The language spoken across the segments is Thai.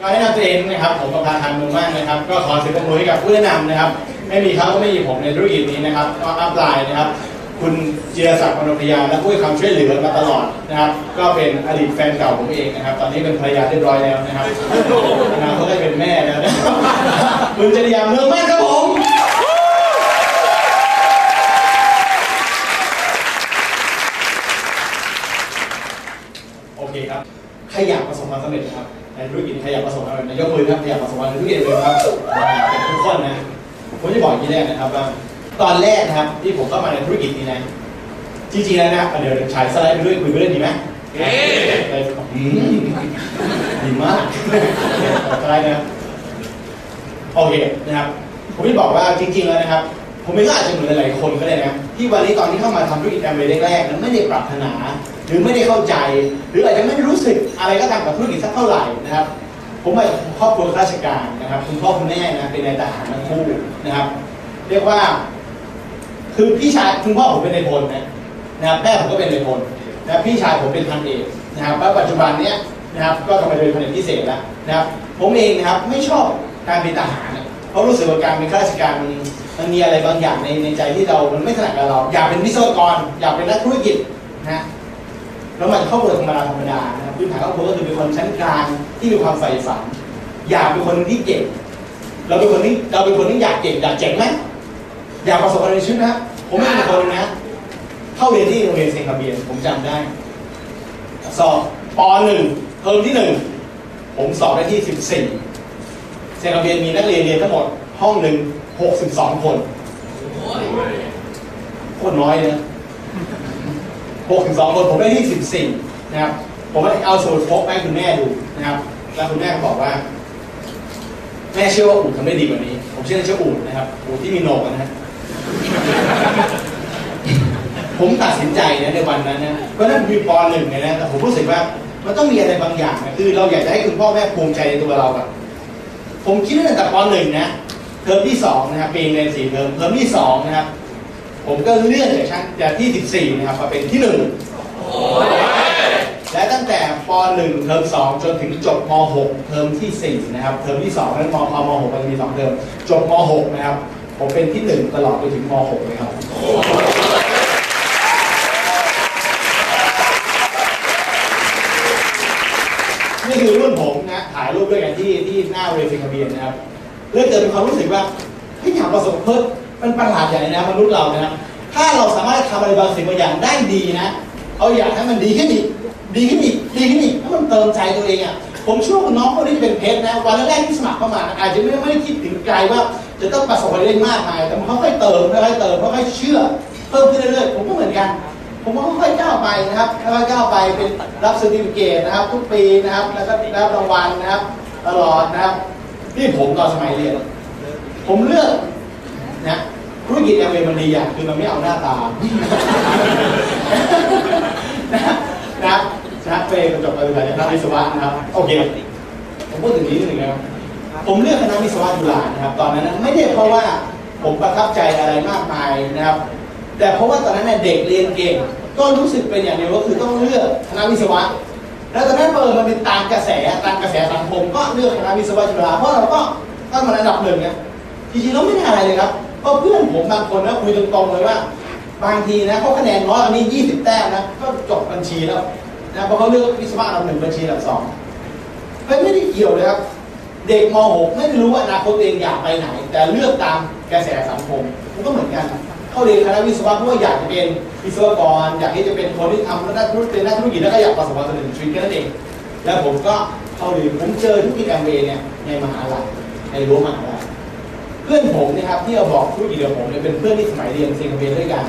ก็แนะนำตัวเองนะครับ ผมประภาทันมือมากนะครับ ก็ขอเสียงปรบมือให้กับผู้แนะนำนะครับ ไม่มีเขาก็ไม่มีผมในธุรกิจนี้นะครับ ก็อัพไลน์นะครับ คุณเจิรศักดิ์มโนพยาและผู้ให้ความช่วยเหลือมาตลอดนะครับ ก็เป็นอดีตแฟนเก่าผมเองนะครับ ตอนนี้เป็นภรรยาเรียบร้อยแล้วนะครับอนาคตได้เป็นแม่แล้วนะครับคุณจริยาเมืองมากครับผมโอเคครับใครอยากประสบความสำเร็จนะครับ ในธุรกิจใครอยากประสบความสำเร็จยกมือครับใครอยากประสบความสำเร็จธุรกิจเลยครับเป็นทุกคนนะผมจะบอกอย่างนี้แรกนะครับว่าตอนแรกนะครับที่ผมเข้ามาในธุรกิจนี้นะจริงๆแล้วนะเดี๋ยวฉายสไลด์ไปด้วยคุยไปเรื่องดีไหมเอ๊ะอืมดีมากสไลด์นะครับโอเคนะครับผมจะบอกว่าจริงๆแล้วนะครับ ผมเองก็อาจจะเหมือนหลายๆคนก็ได้นะที่วันนี้ตอนที่เข้ามาทำธุรกิจแอมเบย์แรกๆนั้นไม่ได้ปรารถนา หรือไม่ได้เข้าใจ หรืออาจจะไม่ได้รู้สึกอะไรก็ตามกับธุรกิจสักเท่าไหร่นะครับ ผมมาจากครอบครัวข้าราชการนะครับคุณพ่อคุณแม่นะเป็นนายทหารทั้งคู่นะครับ เรียกว่า คือพี่ชายคุณพ่อผมเป็นนายพลนะนะครับแม่ผมก็เป็นนายพลนะพี่ชายผมเป็นพันเอกนะครับแล้วปัจจุบันเนี้ยนะครับ ก็ทำไมเป็นพันเอกพิเศษแล้วนะครับ ผมเองนะครับไม่ชอบการเป็นทหารเพราะรู้สึกว่าการเป็นข้าราชการ มันมีอะไรบางอย่างในในใจที่เรา มันไม่ถนัดกับเรา อยากเป็นวิศวกร อยากเป็นนักธุรกิจนะแล้วมันครอบครัวธรรมดาธรรมดานะครับพื้นฐานครอบครัวก็คือเป็นคนชั้นกลางที่มีความใฝ่ฝัน อยากเป็นคนที่เก่ง เราเป็นคนที่เราเป็นคนที่อยากเก่งอยากเจ๋งไหมอยากประสบความสำเร็จในชีวิตนะครับผมเป็นคนนะเข้าเรียนที่โรงเรียนเซนคาเบียนผมจำได้ สอบปหนึ่งเทอมที่หนึ่งผมสอบได้ที่สิบสี่เซนคาเบียนมีนักเรียนเรียนทั้งหมดห้องหนึ่ง หกสิบสองคนโคตรน้อยนะหกถึงสองคนผมได้ที่สิบสี่นะครับ ผมก็เอาสูตรพกไปให้คุณแม่ดูนะครับ แล้วคุณแม่ก็บอกว่า แม่เชื่อว่าอูดทำได้ดีกว่านี้ ผมเชื่อในเชื่ออูดนะครับอูดที่มีโหนกนะฮะผมตัดสินใจนะในวันนั้นนะเพราะนั้นมีปหนึ่งเนี่ยนะแต่ผมรู้สึกว่ามันต้องมีอะไรบางอย่างนะคือ เราอยากจะให้คุณพ่อแม่ภูมิใจในตัวเราอะผมคิดตั้งแต่ปหนึ่งนะ เทอมที่สองนะครับปีเรียนสี่เทอมเทอมที่สองนะครับผมก็เลื่อนจากชั้นจากที่ 14 นะครับมาเป็นที่ 1 และตั้งแต่ป .1 เทอม2 จนถึงจบม .6 เทอมที่ 4 นะครับ เทอมที่2นั้นมพม .6 มันมี 2 เทอมจบม .6 นะครับ ผมเป็นที่ 1 ตลอดไปถึงม .6 เลยครับนี่คือรุ่นผมนะถ่ายรูปด้วยกันที่ที่หน้าเวทีคาเบียนนะครับ เรื่องเกิดเป็นความรู้สึกว่าเฮ้ยอยากประสบเพิ่มมันประหลาดใหญ่นะมนุษย์เรานะครับถ้าเราสามารถทำอะไรบางสิ่งบางอย่างได้ดีนะ เอาอยากให้มันดีขึ้นอีกดีขึ้นอีกดีขึ้นอีกแล้วมันเติมใจตัวเองอะผมเชื่อว่าน้องคนนี้เป็นเพชรนะวันแรกที่สมัครเข้ามาอาจจะไม่ไม่ได้คิดถึงไกลว่าจะต้องประสบความสำเร็จมากมาย แต่มันค่อยๆเติมค่อยๆเติมค่อยๆเชื่อเพิ่มขึ้นเรื่อยๆผมก็เหมือนกัน ผมก็ค่อยๆก้าวไปนะครับค่อยๆก้าวไปเป็นรับเซอร์ติฟิเคตนะครับทุกปีนะครับแล้วก็ได้รับรางวัลนะครับ ตลอดนะครับ นี่ผมตอนสมัยเรียน ผมเลือกนะธุรกิจแอมเวย์มันดีอย่างคือมันไม่เอาหน้าตา นะนะนะเฟย์จบการศึกษาจากคณะวิศวะนะครับ โอเค ผมพูดถึงนี้นิดหนึ่งนะครับผมเลือกคณะวิศวะจุฬานะครับ ตอนนั้นไม่ได้เพราะว่าผมประทับใจอะไรมากมายนะครับ แต่เพราะว่าตอนนั้นเนี่ยเด็กเรียนเก่ง ก็รู้สึกเป็นอย่างเดียวก็คือต้องเลือกคณะวิศวะ แล้วตอนนั้นเปิดมันเป็นตามกระแสตามกระแสสังคมก็เลือกคณะวิศวะจุฬาเพราะเราก็ตั้งมาระดับหนึ่งเนี่ยจริงๆแล้วไม่ได้อะไรเลยครับเพราะเพื่อนผมบางคนนะคุยตรงๆเลยว่า บางทีนะเขาคะแนนน้อยอันนี้ 20 แต้มนะก็จบบัญชีแล้วนะเพราะเขาเลือกวิศวะอันดับหนึ่งบัญชีอันดับสองมันไม่ได้เกี่ยวเลยครับ เด็กม .6 ไม่รู้ว่าอนาคตตัวเองอยากไปไหน แต่เลือกตามกระแสสังคมมันก็เหมือนกัน เข้าเรียนคณะวิศวะเพราะว่าอยากจะเป็นวิศวกร อยากที่จะเป็นคนที่ทำนักธุรกิจนนักธุรกิจแล้วก็อยากประสบความสำเร็จในชีวิตแค่นั้นเองแล้วผมก็เข้าเรียนผมเจอธุรกิจแอมเวย์เนี่ยในมหาลัยในรั้วมหาลัยเพื่อนผมนะครับที่เราบอกธุรกิจกับผมเนี่ยเป็นเพื่อนที่สมัยเรียนเซนคาเบียนด้วยกัน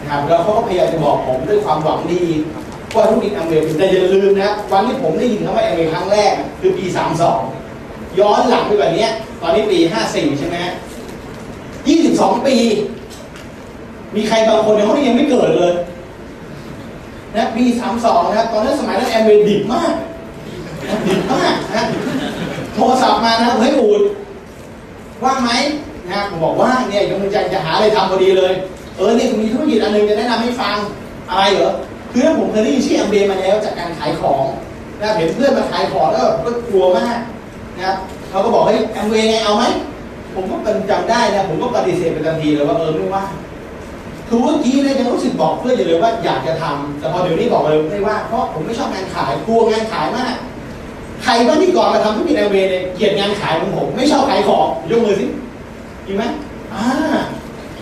นะครับแล้วเขาก็พยายามจะบอกผมด้วยความหวังดีว่าธุรกิจแอมเวย์แต่อย่าลืมนะวันที่ผมได้ยินคำว่าแอมเวย์ครั้งแรกคือปี 32 ย้อนหลังไปแบบนี้ตอนนี้ปี 54 ใช่ไหม22 ปี มีใครบางคนในห้องนี้ยังไม่เกิดเลยนะปี32นะครับตอนนั้นสมัยนั้นแอมเวย์ดิบมากดิบมากนะโทรศัพท์มานะเฮ้ยอูดว่างไหมนะผมบอกว่าเนี่ยยกมือใจจะหาอะไรทำพอดีเลย เออเนี่ยผมมีธุรกิจอันหนึงจะแนะนำให้ฟังอะไรเหรอคือผมเคยได้ยินชื่อแอมเวย์มาแล้วจากการขายของนะเห็นเพื่อนมาขายของแล้วก็กลัวมากนะครับเขาก็บอกเฮ้ยแอมเวย์ไงเอาไหมผมก็เป็นจำได้นะผมก็ปฏิเสธไปทันทีเลยว่าเออไม่ว่าง คือเมื่อกี้เนี่ยยังรู้สึกบอกเพื่อนอยู่เลยว่าอยากจะทำแต่พอเดี๋ยวนี้บอกเลยไม่ว่าเพราะผมไม่ชอบงานขายกลัวงานขายมาก ใครบ้างที่ก่อนมาทำธุรกิจแอมเวย์เนี่ยเกลียดงานขายของผม ไม่ชอบขายของยกมือสิจริงไหมอ่า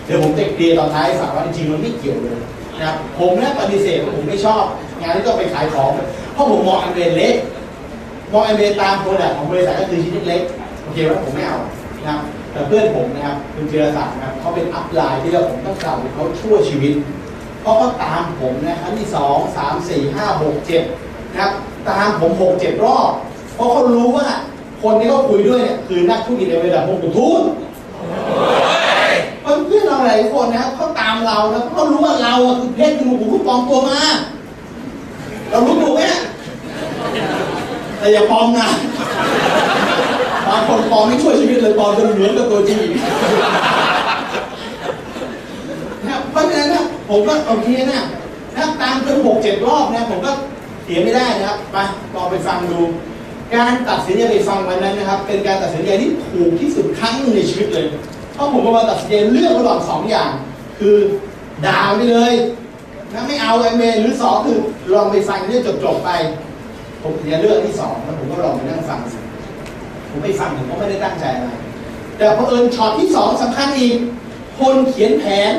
เดี๋ยวผมจะเคลียร์ตอนท้ายให้ฟังว่าจริงมันไม่เกี่ยวเลยนะครับผมเนี่ยปฏิเสธว่าผมไม่ชอบ งานที่ต้องไปขายของเพราะผมมองแอมเวย์เล็กมองแอมเวย์ตาม product ของบริษัทก็คือชิ้นเล็กโอเคว่าผมไม่เอานะครับ เพื่อนผมนะครับคุณจีรศักดิ์นะครับเขาเป็น upline ที่เราผมต้องกราบเขาชั่วชีวิต เพราะเขาตามผมนะครั้งที่สองสามสี่ห้าหกเจ็ดนะครับตามผมหกเจ็ดรอบ เพราะเขารู้ว่าคนที่เขาคุยด้วยเนี่ยคือนักธุรกิจในระดับวงกทุนเพื่อนเราหลายคนนะครับเขาตามเรานะเพราะเขารู้ว่าเราคือเพชรคือหมูคุณปลอมตัวมา เรารู้ถูกไหมแต่อย่าปลอมนะ บางคนปลอมไม่ช่วยชีวิตเลยปลอมจนเหมือนกับตัวจริงนะเพราะฉะนั้นนะผมก็โอเคนะนะตามจนหกเจ็ดรอบนะผมก็เสียไม่ได้นะครับไปลองไปฟังดู การตัดสินใจไปฟังวันนั้นนะครับ เป็นการตัดสินใจที่ถูกที่สุดครั้งนึงในชีวิตเลยเพราะผมก็มาตัดสินใจเลือกระหว่างสองอย่าง คือด่าไปเลยนะไม่เอาไอเมหรือสองคือลองไปฟังเรื่องจบๆไป ผมถึงจะเลือกที่สองแล้วผมก็ลองไปนั่งฟังสิ ผมไปฟังผมก็ไม่ได้ตั้งใจอะไร แต่พอเอิญช็อตที่สองสำคัญอีก คนเขียนแผน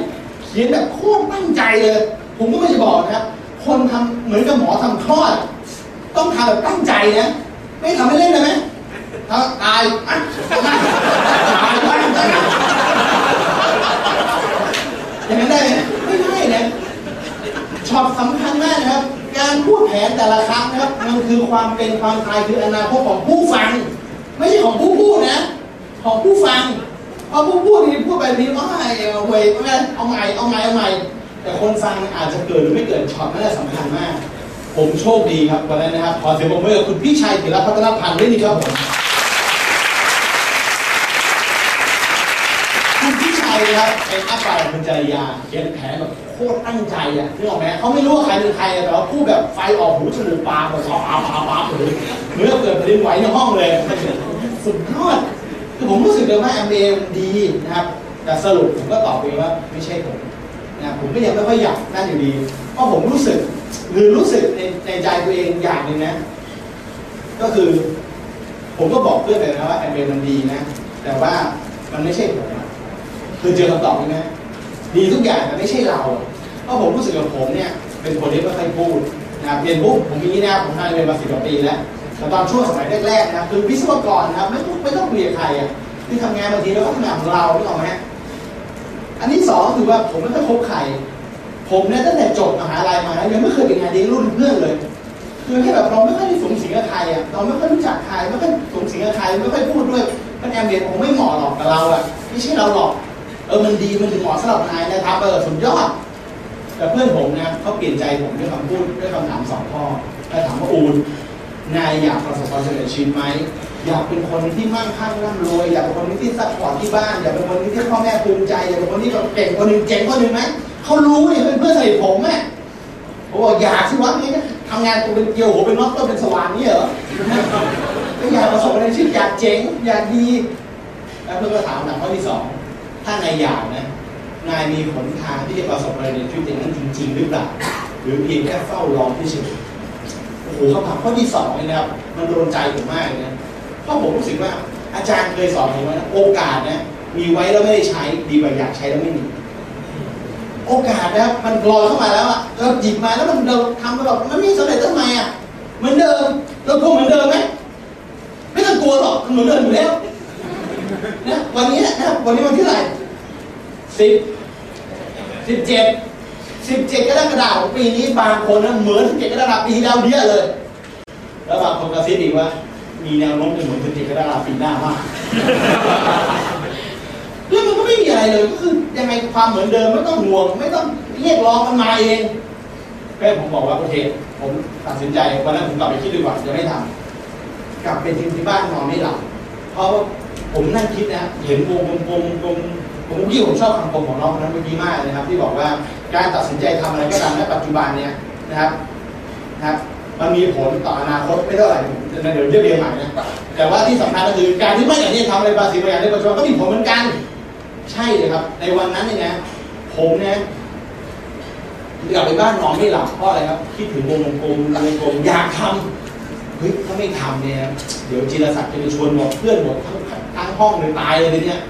เขียนแบบโคตรตั้งใจเลย ผมก็ไม่จะบอกนะครับ คนทำเหมือนกับหมอทำคลอด ต้องทำแบบตั้งใจนะ ไม่ทำให้เล่นได้ไหมถ้าตายอะตายตายตายตายอย่างนั้นได้ไหมไม่ได้นะช็อตสำคัญมากนะครับ การพูดแผนแต่ละครั้งนะครับ มันคือความเป็นความตายคืออนาคตของผู้ฟัง ไม่ใช่ของผู้พูดนะ ของผู้ฟังพอผู้พูดนี่พูดไปนี้ว่าเอาไว้ไม่เป็นไรเอาใหม่เอาใหม่เอาใหม่แต่คนฟังอาจจะเกิดหรือไม่เกิดช็อตนั่นแหละสำคัญมาก ผมโชคดีครับวันนั้นนะครับขอเสียงปรบมือกับคุณพี่ชัยธีรพัฒนพันธ์ด้วยนี่ครับผมคุณพี่ชัยนะครับเป็นอัปปาคุณจริยาเขียนแผนแบบ โคตรตั้งใจอะนึกออกไหมเขาไม่รู้ว่าใครเป็นใครแต่ว่าพูดแบบไฟออกหูจมูกปากแบบปาปาปาาเลยเหมือนเกิดแผ่นดินไหวในห้องเลยสุดยอดคือผมรู้สึกเลยว่าแอมเบดีนะครับแต่สรุปผมก็ตอบไปว่าไม่ใช่ผมนะผมก็ยังไม่ค่อยอยากนั่นอยู่ดี เพราะผมรู้สึกหรือรู้สึกในในใจตัวเองอย่างหนึ่งนะ ก็คือ ผมก็บอกเพื่อนไปนะว่าแอมเบมันดีนะ แต่ว่ามันไม่ใช่ผมคือเจอคำตอบนี้นะ ดีทุกอย่างแต่ไม่ใช่เรา เพราะผมรู้สึกว่าผมเนี่ยเป็นคนที่ไม่ค่อยพูดนะครับเรียนปุ๊บผมมีนะครับผมทำเรียนมาสิบกว่าปีแล้วแต่ตอนช่วงสมัยแรกๆนะครับคือวิศวกรนะครับไม่ต้องไม่ต้องคุยกับใครอะที่ทำงานบางทีเราก็ทำงานของเราไม่ต้องไหมอันที่สองคือว่าผมไม่ค่อยคบใครผมเนี่ยตั้งแต่จบมหาลัยมานะยังไม่เคยเป็นงานเลี้ยงรุ่นเพื่อนเลยคือให้แบบเราไม่ค่อยได้สูงสิงกับใครอะเราไม่ค่อยรู้จักใครไม่ค่อยสูงสิงกับใครไม่ค่อยพูดด้วยมันแอมเบียนผมไม่เหมาะหรอกกับเราอะไม่ใช่เราหรอก เออมันดีมันถึงเหมาะสำหรับนายนะครับเออสุดยอด แต่เพื่อนผมนะเขาเปลี่ยนใจผมด้วยคำพูดด้วยคำถามสองข้อแล้วถามว่าอูนนายอยากประสบความสำเร็จชีวิตไหมอยากเป็นคนที่มั่งคั่งร่ำรวยอยากเป็นคนที่ support ที่บ้านอยากเป็นคนที่พ่อแม่ภูมิใจอยากเป็นคนที่แบบเก่งคนหนึ่งเจ๋งคนหนึ่งไหมเขารู้เนี่ยเป็นเพื่อนสนิทผมแม่ผมบอกอยากสิวะนี่ทำงานตัวเป็นเกลียวโหเป็นน็อตก็เป็นสว่านนี่เหรอก็อยากประสบอะไรชีวิตอยากเจ๋งอยากดีแล้วเพื่อนก็ถามหนักข้อที่สอง ถ้านายอยากนะนายมีหนทางที่จะประสบอะไรในชีวิตอย่างนั้นจริง ๆ หรือเปล่า หรือเพียงแค่เฝ้ารอที่เฉยโอ้โหคำถามข้อที่สองนี่นะครับ มันโดนใจผมมากเลยนะเพราะผมรู้สึกว่าอาจารย์เคยสอนผมว่านะโอกาสนะมีไว้แล้วไม่ได้ใช้ดีกว่าอยากใช้แล้วไม่มีโอกาสนะมันลอยเข้ามาแล้วอะเราหยิบมาแล้วมันเราทำไปแบบมันไม่สำเร็จทำไมอะเหมือนเดิมเรากลัวเหมือนเดิมไหมไม่ต้องกลัวหรอกมันเหมือนเดิมอยู่แล้ว นะวันนี้นะครับวันนี้วันที่เท่าไหร่สิบสิบเจ็ดสิบเจ็ดกรกฎาคมปีนี้บางคนนะเหมือนสิบเจ็ดกรกฎาคมปีที่แล้วเยอะเลย แล้วบางคนกระซิบอีกว่า มีแนวโน้มจะเหมือนสิบเจ็ดกรกฎาคมปีหน้ามากแล้วมันก็ไม่มีอะไรเลยก็คือยังไงความเหมือนเดิมไม่ต้องห่วง ไม่ต้องเรียกร้องมันมาเองแค่ผมบอกว่าโอเคผมตัดสินใจวันนั้นผมกลับไปคิดดีกว่าจะไม่ทำกลับไปที่ที่บ้านนอนไม่หลับเพราะ ผมนั่งคิดนะเห็นวงกลมๆกลมๆผมพี่ผมชอบคำคมของน้องคนนั้นเมื่อกี้มากเลยนะครับที่บอกว่าการตัดสินใจทำอะไรก็ตามในปัจจุบันเนี่ยนะครับนะครับมันมีผลต่ออนาคตไม่เท่าไหร่นะเดี๋ยวเรียบเรียงใหม่นะแต่ว่าที่สำคัญก็คือการที่ไม่อย่างนี้ทำอะไรบางสิ่งบางอย่างในปัจจุบันก็มีผลเหมือนกัน ใช่เลยครับ ในวันนั้นเนี่ยนะผมเนี่ยกลับไปบ้านนอนไม่หลับเพราะอะไรครับคิดถึงวงกลมวงกลมอยากทำเฮ้ยถ้าไม่ทำเนี่ยเดี๋ยวจิรศักดิ์จะไปชวนหมดเพื่อนหมดทั้ง ทั้งห้องเลยตายเลยทีเนี้ย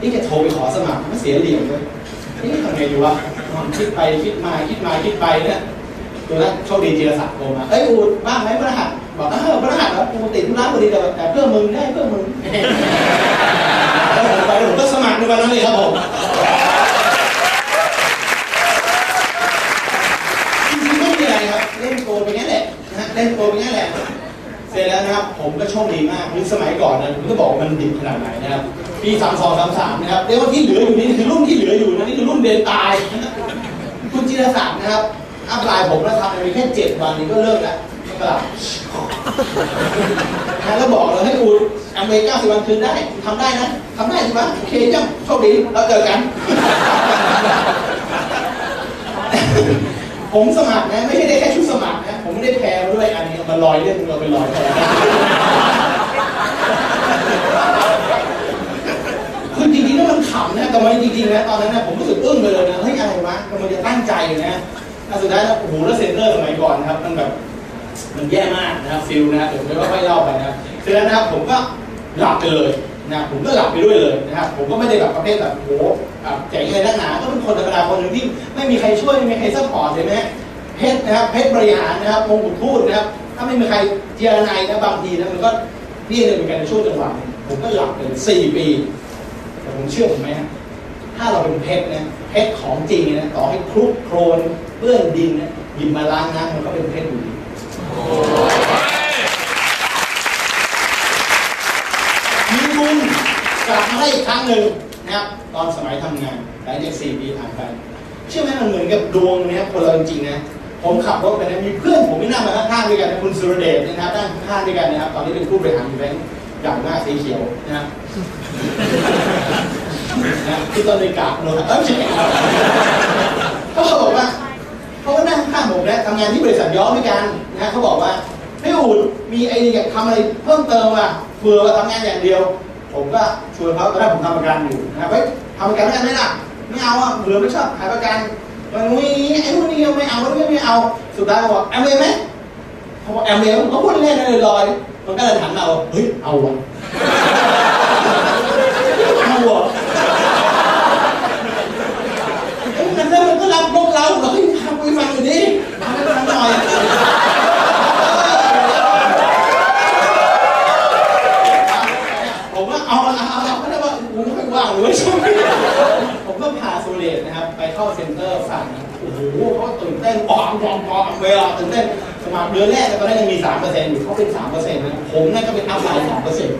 นี่จะโทรไปขอสมัครไม่เสียเหลี่ยมเลยนี่ทำไงดีวะนอนคิดไปคิดมาคิดมาคิดไปเนี่ยจนแล้วโชคดีจิรศักดิ์โทรมาเอ้ยอูดว่างไหมพระรหัสบอกเออพระรหัสแล้วกูติดธุระพอดีแต่แต่เพื่อมึงได้เพื่อมึงแล้วผมไปผมก็สมัครในวันนั้นเลยครับผมจริงๆไม่มีอะไรครับ เล่นโกไปงั้นแหละนะฮะเล่นโกไปงั้นแหละ สร็จแล้วนะครับ ผมก็โชคดีมากคือสมัยก่อนนะผมก็บอกว่ามันดิบขนาดไหนนะครับ ปีสามสองสามสามนะครับเรียกว่าที่เหลืออยู่นี่คือรุ่นที่เหลืออยู่นะนี่คือรุ่นเดนตายคุณจิรศักดิ์นะครับอัพไลน์ผมแล้วทำไปแค่เจ็ดวันนี้ก็เลิกแล้วก็กลับแล้วบอกเลยให้อูดอเมริกาสิบวันคืนได้ทำได้นะทำได้ใช่ไหมโอเคจ้าโชคดีเราเจอกัน ผมสมัครนะไม่ใช่ได้แค่ชุดสมัครนะ ผมไม่ได้แพรมาด้วยอันนี้เอามาลอยเรื่องเราไปลอยแพรคือจริงๆแล้วมันขำนะแต่มันจริงๆนะตอนนั้นนะผมรู้สึกอึ้งไปเลยนะเฮ้ยอะไรวะมันจะตั้งใจนะแล้วสุดท้ายแล้วโอ้โหแล้วเซ็นเตอร์สมัยก่อนนะครับมันแบบมันแย่มากนะครับฟิลนะครับเดี๋ยวผมจะค่อยเล่าไปนะครับเสร็จแล้วนะครับผมก็หลับไปเลย นะผมก็หลับไปด้วยเลยนะครับผมก็ไม่ได้แบบประเภทแบบโหแบบเจ๋งเลยนักหนาก็เป็นคนธรรมดาคนหนึ่งที่ไม่มีใครช่วยไม่มีใคร support เลยนะฮะเพชรนะครับเพชรบริหารนะครับมงกุฎพูดนะครับถ้าไม่มีใครเจียระไนนะบางทีนะมันก็พี่เลยเหมือนกันในช่วงจังหวะนึงผมก็หลับไปสี่ปีแต่ผมเชื่อผมไหมฮะถ้าเราเป็นเพชรนะเพชรของจริงนะต่อให้คลุกโคลนเปื้อนดินนะหยิบมาล้างน้ำมันก็เป็นเพชรอยู่ดี มีบุญ กลับมาได้อีกครั้งหนึ่งนะครับตอนสมัยทำงานหลังจากสี่ปีผ่านไปเชื่อไหมมันเหมือนกับดวงนะครับคนเราจริงๆนะผมขับรถไปนะมีเพื่อนผมที่นั่งมาข้างๆด้วยกันนะคุณสุรเดชนะครับนั่งข้างๆด้วยกันนะครับ ตอนนี้เป็นผู้บริหารแบงค์ใหญ่าสีเขียวนะครับนะที่ต้นในกาบโนนเอ้ยไม่ใช่เขาบอกว่าเขาก็นั่งข้างผมนะทำงานที่บริษัทย้อมด้วยกันนะเขาบอกว่าให้อูดมีไอ้นี่อยากทำอะไรเพิ่มเติมอะเผื่อว่าทำงานอย่างเดียว ผมก็ชวนเขาตอนแรกผมทำประกันอยู่นะครับเฮ้ยทำประกันด้วยกันไหมล่ะไม่เอาอะเบื่อไม่ชอบขายประกันมันมีไอ้นู่นนี่ไม่เอาแล้วไม่เอาสุดท้ายเขาบอกแอมเวย์ไหมเขาบอกแอมเวย์ผมก็พูดเล่นๆลอยมันก็เลยถามเราเฮ้ยเอาอะเอาอะเอ้ยมันก็มันก็รับพวกเราเราให้ทำไปฟังอยู่ดิทำให้ฟังหน่อยผมว่าเอาเอาเอาเอาไม่ได้ว่ากูไม่ว่างเลยช่วงนี้ผมก็พาโซเลตนะครับ ไปเข้าเซ็นเตอร์ฝั่งโอ้โหเขาตื่ นปอมปอมปอมเวลาตื่นเต้นสมัครเดือนแรกตอนนั้นยังมีสามเปอร์เซ็นต์อยู่เขาเป็นสามเปอร์เซ็นต์นะผมนั่นก็เป็นอัพไลน์สองเปอร์เซ็นต์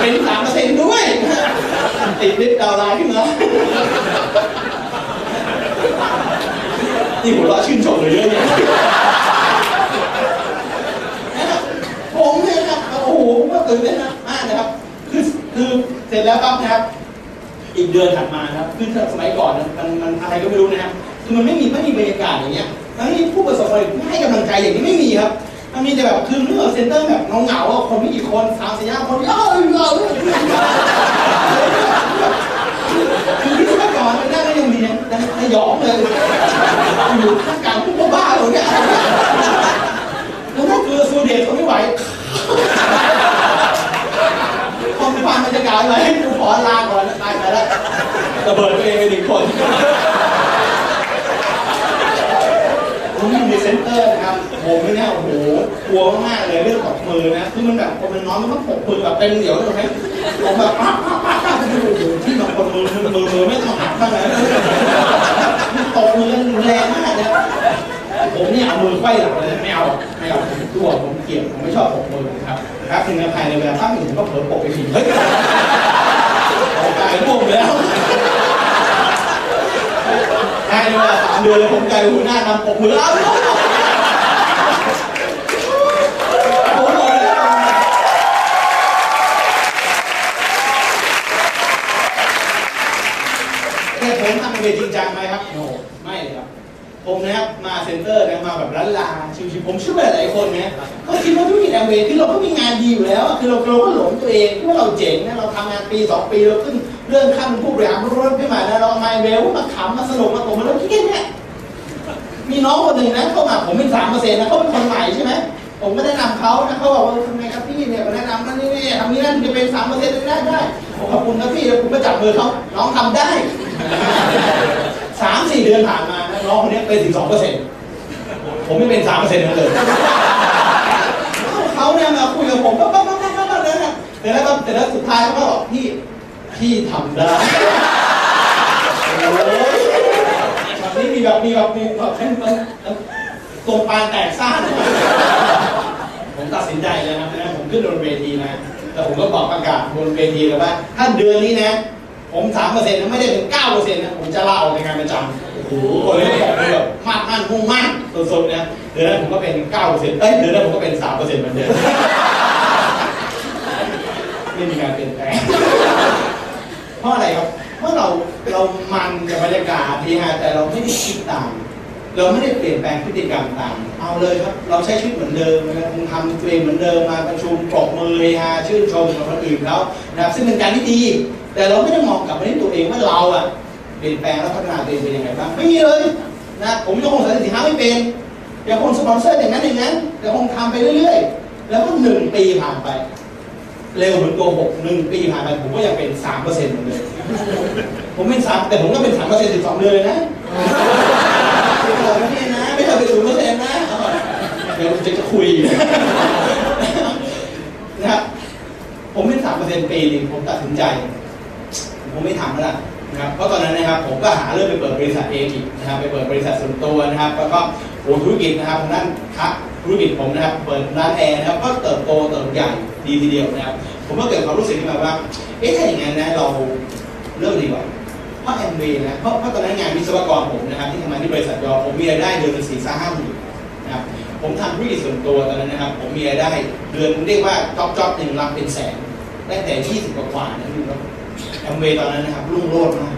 เป็นสามเปอร์เซ็นต์ด้วยติดลิฟต์ดาวไลน์ขึ้นมานี่หัวเราะชื่นชมเลยเยอะเนี่ยผมเนี่ยครับโอ้โหผมก็ตื่นเต้นมากนะครับ คือคือเสร็จแล้วปั๊บนะครับ อีกเดือนถัดมาครับคือสมัยก่อนมันมันอะไรก็ไม่รู้นะครับคือมันไม่มีไม่มีบรรยากาศอย่างเงี้ยแล้วนี่ผู้ประสบความสำเร็จให้กำลังใจอย่างนี้ไม่มีครับมันมีแต่แบบคือเรื่องเซ็นเตอร์แบบเงาๆอะคนไม่กี่คนสามสี่ห้าคนเอ้าเอ้าเอ้าคือที่เมื่อก่อนมันนั่งก็ยังมียังยังหยองเลยอยู่ข้างกลางพวกบ้าเลยเนี่ยแล้วก็คือสูเดชเขาไม่ไหว พอมีความบรรยากาศอะไรให้กูขอลาก่อนตายไปแล้วระเบิดตัวเองไปหนึ่งคนผมอยู่ในเซ็นเตอร์นะครับผมเนี่ยโอ้โหกลัวมากเลยเรื่องตบมือนะคือมันแบบคนมันน้อยมันต้องตบมือแบบเต็มเหนียวเลยไหมผมแบบปั๊บปั๊บปั๊บปั๊บอ้โหที่บางคนมือมือมือไม่ต้องหักบ้างเลยตบมือกันแรงมากนะ ผมเนี่ยเอามือไขว้หลังเลยไม่เอาไม่เอาผมตัวผมเกลียดผมไม่ชอบผมมือนะครับครับถึงภายในเวลาตั้งหนึ่งก็เผลอปกไปทีเฮ้ยออกกายร่วงไปแล้วภายในเวลาสามเดือนเลยผมกลายหัวหน้านำปกมือเอาผมบอกเลยแต่ผมทำเป็นจริงจังไหมครับโนไม่เลยครับ ผมนะครับ แบบล้านลาชิวๆผมเชื่อว่าหลายคนนี่ยเขาคิดว่าธุรกิจแอมเวย์คือเราก็มีงานดีอยู่แล้ว คือเราเราก็หลงตัวเองว่าเราเจ๋งนะเราทำงานปีสองปีเราขึ้นเรื่องขั้นผู้บริหารรุ่นขึ้นมาแล้วเรามาเวลมาขำมาสนุกมาตกมาแล้วคิดแค่เนี้ยมีน้องคนหนึ่งนะเข้ามาผมเป็นสามเปอร์เซ็นต์นะเขาเป็นคนใหม่ใช่ไหมผมก็แนะนำเขานะเขาบอกว่าทำไงครับพี่เนี่ยมแนะนำนั่นนี่นี่ทำนี้นั่นจะเป็นสามเปอร์เซ็นต์ได้ได้ผมขอบคุณครับพี่แล้วผมก็จับมือเขาน้องทำได้สามสี่เดือนผ่านมานะน้องคนนี้เป็นถึงสองเปอร์เซ็นต์ ผมไม่เป็นสามเปอร์เซ็นต์เลยเขาเนี่ยมาคุยกับผมก็ปั๊บปั๊บปั๊บปั๊บปั๊บนะเสร็จแล้วก็เสร็จแล้วสุดท้ายเขาก็บอกพี่พี่ทำได้โอ้ยแบบนี้มีแบบมีแบบมีแบบเป็นเป็นตรงปานแตกซ่านผมตัดสินใจเลยนะนะผมขึ้นบนเวทีนะ แต่ผมก็บอกประกาศบนเวทีเลยว่าถ้าเดือนนี้นะ ผมสามเปอร์เซ็นต์ไม่ได้เป็นเก้าเปอร์เซ็นต์นะผมจะลาออกในงานประจำ โอ้โหคนนี้บอกเลยแบบมากมั่นมุ่งมั่นสดๆนะเดือนนั้นผมก็เป็นเก้าเปอร์เซ็นต์เอ้ยเดือนนั้นผมก็เป็นสามเปอร์เซ็นต์เหมือนเดิมไม่มีการเปลี่ยนแปลงเพราะอะไรครับเพราะเราเรามันกับบรรยากาศดีฮะแต่เราไม่ได้คิดตามเราไม่ได้เปลี่ยนแปลงพฤติกรรมตาม เอาเลยครับ เราใช้ชีวิตเหมือนเดิมนะครับทำตัวเองเหมือนเดิมมาประชุมปรบมือฮาชื่นชมกับคนอื่นเขานะครับซึ่งเป็นการที่ดี แต่เราไม่ได้มองกลับมาที่ตัวเองว่าเราอะ เปลี่ยนแปลงและพัฒนาตัวเองเป็นยังไงบ้างไม่มีเลยนะผมยังคงสถิติห้าไม่เป็นยังคงสปอนเซอร์อย่างนั้นอย่างนั้นยังคงทำไปเรื่อยๆ แล้วก็หนึ่งปีผ่านไป เร็วเหมือนโกหกหนึ่งปีผ่านไปผมก็ยังเป็นสามเปอร์เซ็นต์เหมือนเดิมผมเป็นสามแต่ผมก็เป็นสามเปอร์เซ็นต์สิบสองเดือนเลยนะไม่บอกนะพี่นะไม่เคยไปศูนย์เปอร์เซ็นต์นะเดี๋ยวจะจะคุยนะครับผมเป็นสามเปอร์เซ็นต์ปีหนึงผมตัดสินใจ ผมไม่ทำแล้ว นะครับเพราะตอนนั้นนะครับผมก็หาเรื่องไปเปิดบริษัทเองอีกนะครับไปเปิดบริษัทส่วนตัวนะครับแล้วก็โอ้ธุรกิจนะครับทางด้านค้าธุรกิจผมนะครับเปิดร้านแอร์นะครับก็เติบโตเติบใหญ่ดีทีเดียวนะครับผมก็เกิดความรู้สึกขึ้นมาว่าเอ๊ะถ้าอย่างนั้นนะเราเริ่มดีกว่าเพราะแอมเวย์นะเพราะเพราะตอนนั้นงานวิศวกรผมนะครับที่ทำงานที่บริษัทยอผมมีรายได้เดือนละสี่ห้าหมื่นนะครับผมทำธุรกิจส่วนตัวตอนนั้นนะครับ ผมมีรายได้เดือนเรียกว่าจ็อบจ็อบหนึ่งรับเป็นแสนได้แต่ยี่สิบกว่าๆนะพี่ครับ มเวย์ตอนนั้นนะครับรุ่งโรจน์มาก